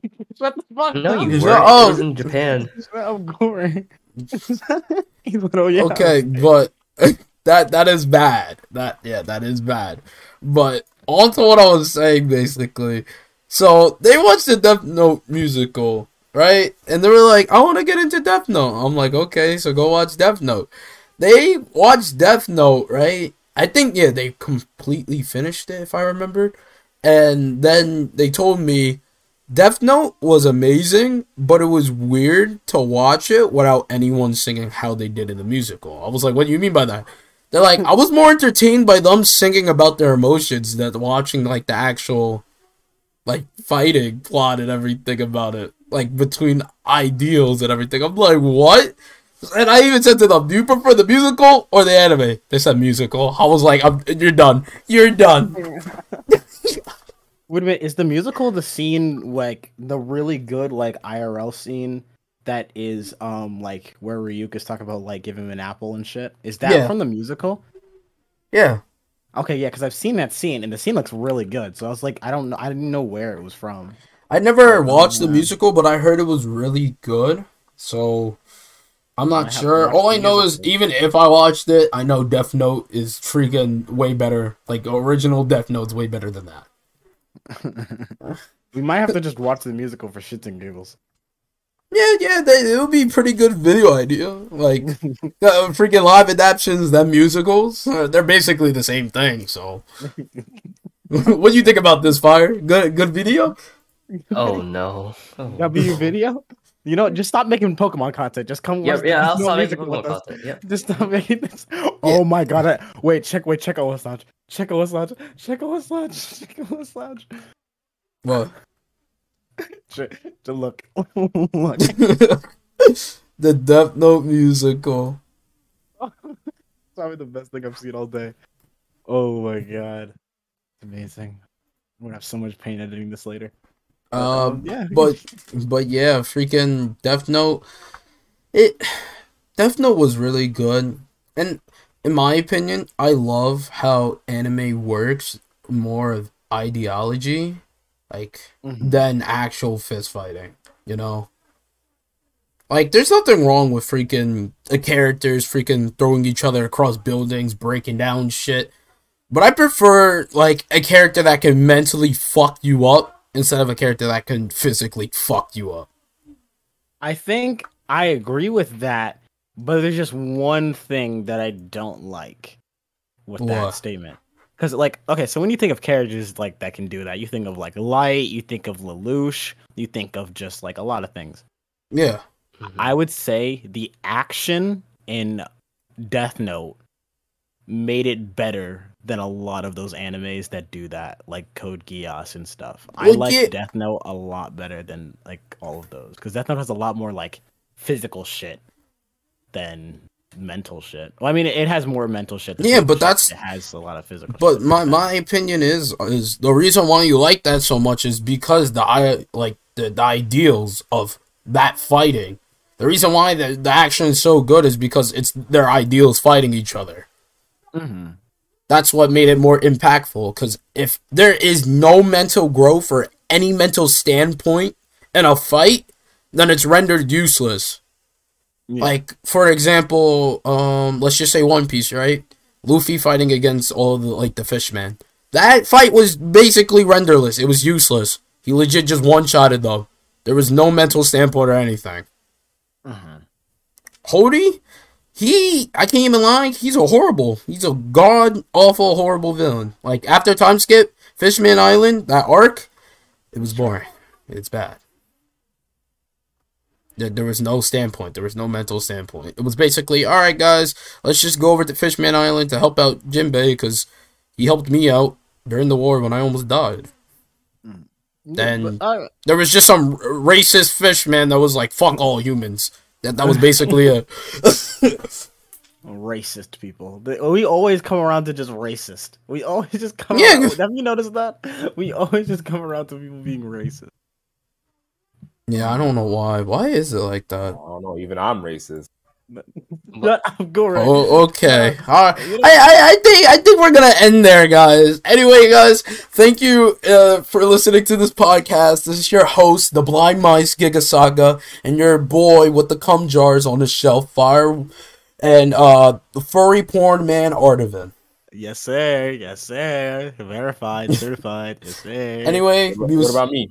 Speaker 2: Shut the fuck
Speaker 3: No, you
Speaker 1: Is
Speaker 3: weren't.
Speaker 1: oh.
Speaker 3: It was in Japan.
Speaker 2: Shut up, Corey. He's like, oh, yeah.
Speaker 1: okay, but that that is bad. That yeah, that is bad. But on to what I was saying basically. So they watched the Death Note musical, right? And they were like, I want to get into Death Note. I'm like, okay, so go watch Death Note. They watched Death Note, right? I think yeah, they completely finished it if I remember. And then they told me Death Note was amazing, but it was weird to watch it without anyone singing how they did in the musical. I was like, what do you mean by that? They're like, I was more entertained by them singing about their emotions than watching like the actual like fighting plot and everything about it. Like between ideals and everything. I'm like, what? And I even said to them, do you prefer the musical or the anime? They said musical. I was like, you're done. You're done.
Speaker 2: Wait a minute, is the musical the scene like the really good like IRL scene that is um like where Ryuka's talking about like giving him an apple and shit? Is that
Speaker 1: Yeah.
Speaker 2: from the musical?
Speaker 1: Yeah.
Speaker 2: Okay, yeah, because I've seen that scene and the scene looks really good. So I was like, I don't know, I didn't know where it was from.
Speaker 1: I never watched the musical, but I heard it was really good. So I'm not sure. All I know is even if I watched it, I know Death Note is freaking way better. Like original Death Note's way better than that.
Speaker 2: We might have to just watch the musical for shits and giggles.
Speaker 1: Yeah, yeah, they, it would be pretty good video idea. Like uh, freaking live adaptations, them musicals, uh, they're basically the same thing. So, what do you think about this fire? Good, good video.
Speaker 3: Oh no. Oh,
Speaker 2: W video? You know, just stop making Pokemon content. Just come
Speaker 3: Yeah,
Speaker 2: watch
Speaker 3: yeah. I'll
Speaker 2: no
Speaker 3: stop making Pokemon content. Yeah.
Speaker 2: Just stop making this. Oh my god! I, wait, check, wait, check OS Lounge. Check OS Lounge. Check OS Lounge. Check OS Lounge.
Speaker 1: What?
Speaker 2: Check, to look. look.
Speaker 1: the Death Note musical.
Speaker 2: It's probably the best thing I've seen all day. Oh my god, it's amazing. I'm gonna have so much pain editing this later.
Speaker 1: Um,
Speaker 2: yeah,
Speaker 1: but but yeah, freaking Death Note. It Death Note was really good, and in my opinion, I love how anime works more of ideology, like
Speaker 2: Mhm.
Speaker 1: than actual fist fighting. You know, like there's nothing wrong with freaking the characters freaking throwing each other across buildings, breaking down shit. But I prefer like a character that can mentally fuck you up instead of a character that can physically fuck you up.
Speaker 2: I think I agree with that, but there's just one thing that I don't like with
Speaker 1: What?
Speaker 2: that statement. Because, like, okay, so when you think of characters like that can do that, you think of like Light, you think of Lelouch, you think of just like a lot of things.
Speaker 1: Yeah.
Speaker 2: I would say the action in Death Note made it better than a lot of those animes that do that, like Code Geass and stuff. I
Speaker 1: Well,
Speaker 2: like
Speaker 1: yeah-
Speaker 2: Death Note a lot better than like all of those because Death Note has a lot more like physical shit than mental shit. Well, I mean, it has more mental shit. than
Speaker 1: Yeah,
Speaker 2: physical
Speaker 1: but
Speaker 2: shit.
Speaker 1: that's-
Speaker 2: it has a lot of physical.
Speaker 1: But
Speaker 2: shit.
Speaker 1: my my opinion is is the reason why you like that so much is because the i like the, the ideals of that fighting. The reason why the, the action is so good is because it's their ideals fighting each other.
Speaker 2: Mhm.
Speaker 1: That's what made it more impactful. Because if there is no mental growth or any mental standpoint in a fight, then it's rendered useless.
Speaker 2: Yeah.
Speaker 1: Like for example, um, let's just say One Piece, right? Luffy fighting against all the like the Fishman. That fight was basically renderless. It was useless. He legit just one shotted them. There was no mental standpoint or anything.
Speaker 2: Mhm.
Speaker 1: Hody, he I can't even lie, he's a horrible. He's a god awful horrible villain. Like after time skip, Fishman Island, that arc, it was boring. It's bad. There, there was no standpoint. There was no mental standpoint. It was basically, all right, guys, let's just go over to Fishman Island to help out Jinbei because he helped me out during the war when I almost died. Then-
Speaker 2: But, uh,
Speaker 1: There was just some r- racist fishman that was like, "Fuck all humans." That that was basically a
Speaker 2: racist people. We always come around to just racist. We always just come.
Speaker 1: Yeah.
Speaker 2: around, have you noticed that? We always just come around to people being racist.
Speaker 1: Yeah, I don't know why. Why is it like that?
Speaker 4: I don't know. Even I'm racist.
Speaker 2: Shut up, go right.
Speaker 1: Oh, okay. All right. I, I, I think I think we're gonna end there, guys. Anyway, guys, thank you uh, for listening to this podcast. This is your host, the Blind Mice Giga Saga, and your boy with the cum jars on his shelf, Fire, and uh, the furry porn man, Artivan.
Speaker 2: Yes, sir. Yes, sir. Verified, certified. Yes, sir.
Speaker 1: Anyway,
Speaker 4: What,
Speaker 1: we
Speaker 4: what about me?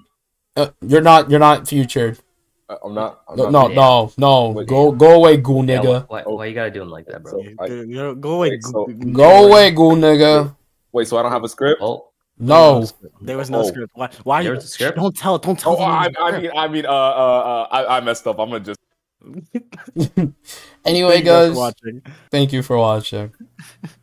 Speaker 1: uh, you're not you're not featured.
Speaker 4: I'm not. I'm
Speaker 1: No,
Speaker 4: not
Speaker 1: no,
Speaker 4: featured.
Speaker 1: no, no. Go go away, ghoul
Speaker 3: Yeah,
Speaker 1: nigga.
Speaker 3: why, why, why you gotta do him like that, bro?
Speaker 4: I-
Speaker 2: Dude, you know, go away.
Speaker 4: Wait, so-
Speaker 2: go,
Speaker 1: Go away, ghoul nigga.
Speaker 4: Wait, so I don't have a script?
Speaker 3: Oh,
Speaker 1: No.
Speaker 2: There was no
Speaker 4: Oh.
Speaker 2: script. Why? Why?
Speaker 3: There was a script?
Speaker 2: Don't tell. Don't tell.
Speaker 4: Oh,
Speaker 2: them
Speaker 4: I,
Speaker 2: there's a
Speaker 4: I
Speaker 2: script.
Speaker 4: mean, I mean, uh, uh, uh, I, I messed up. I'm gonna just.
Speaker 1: Anyway,
Speaker 2: Thank you guys for watching.
Speaker 1: thank you for watching.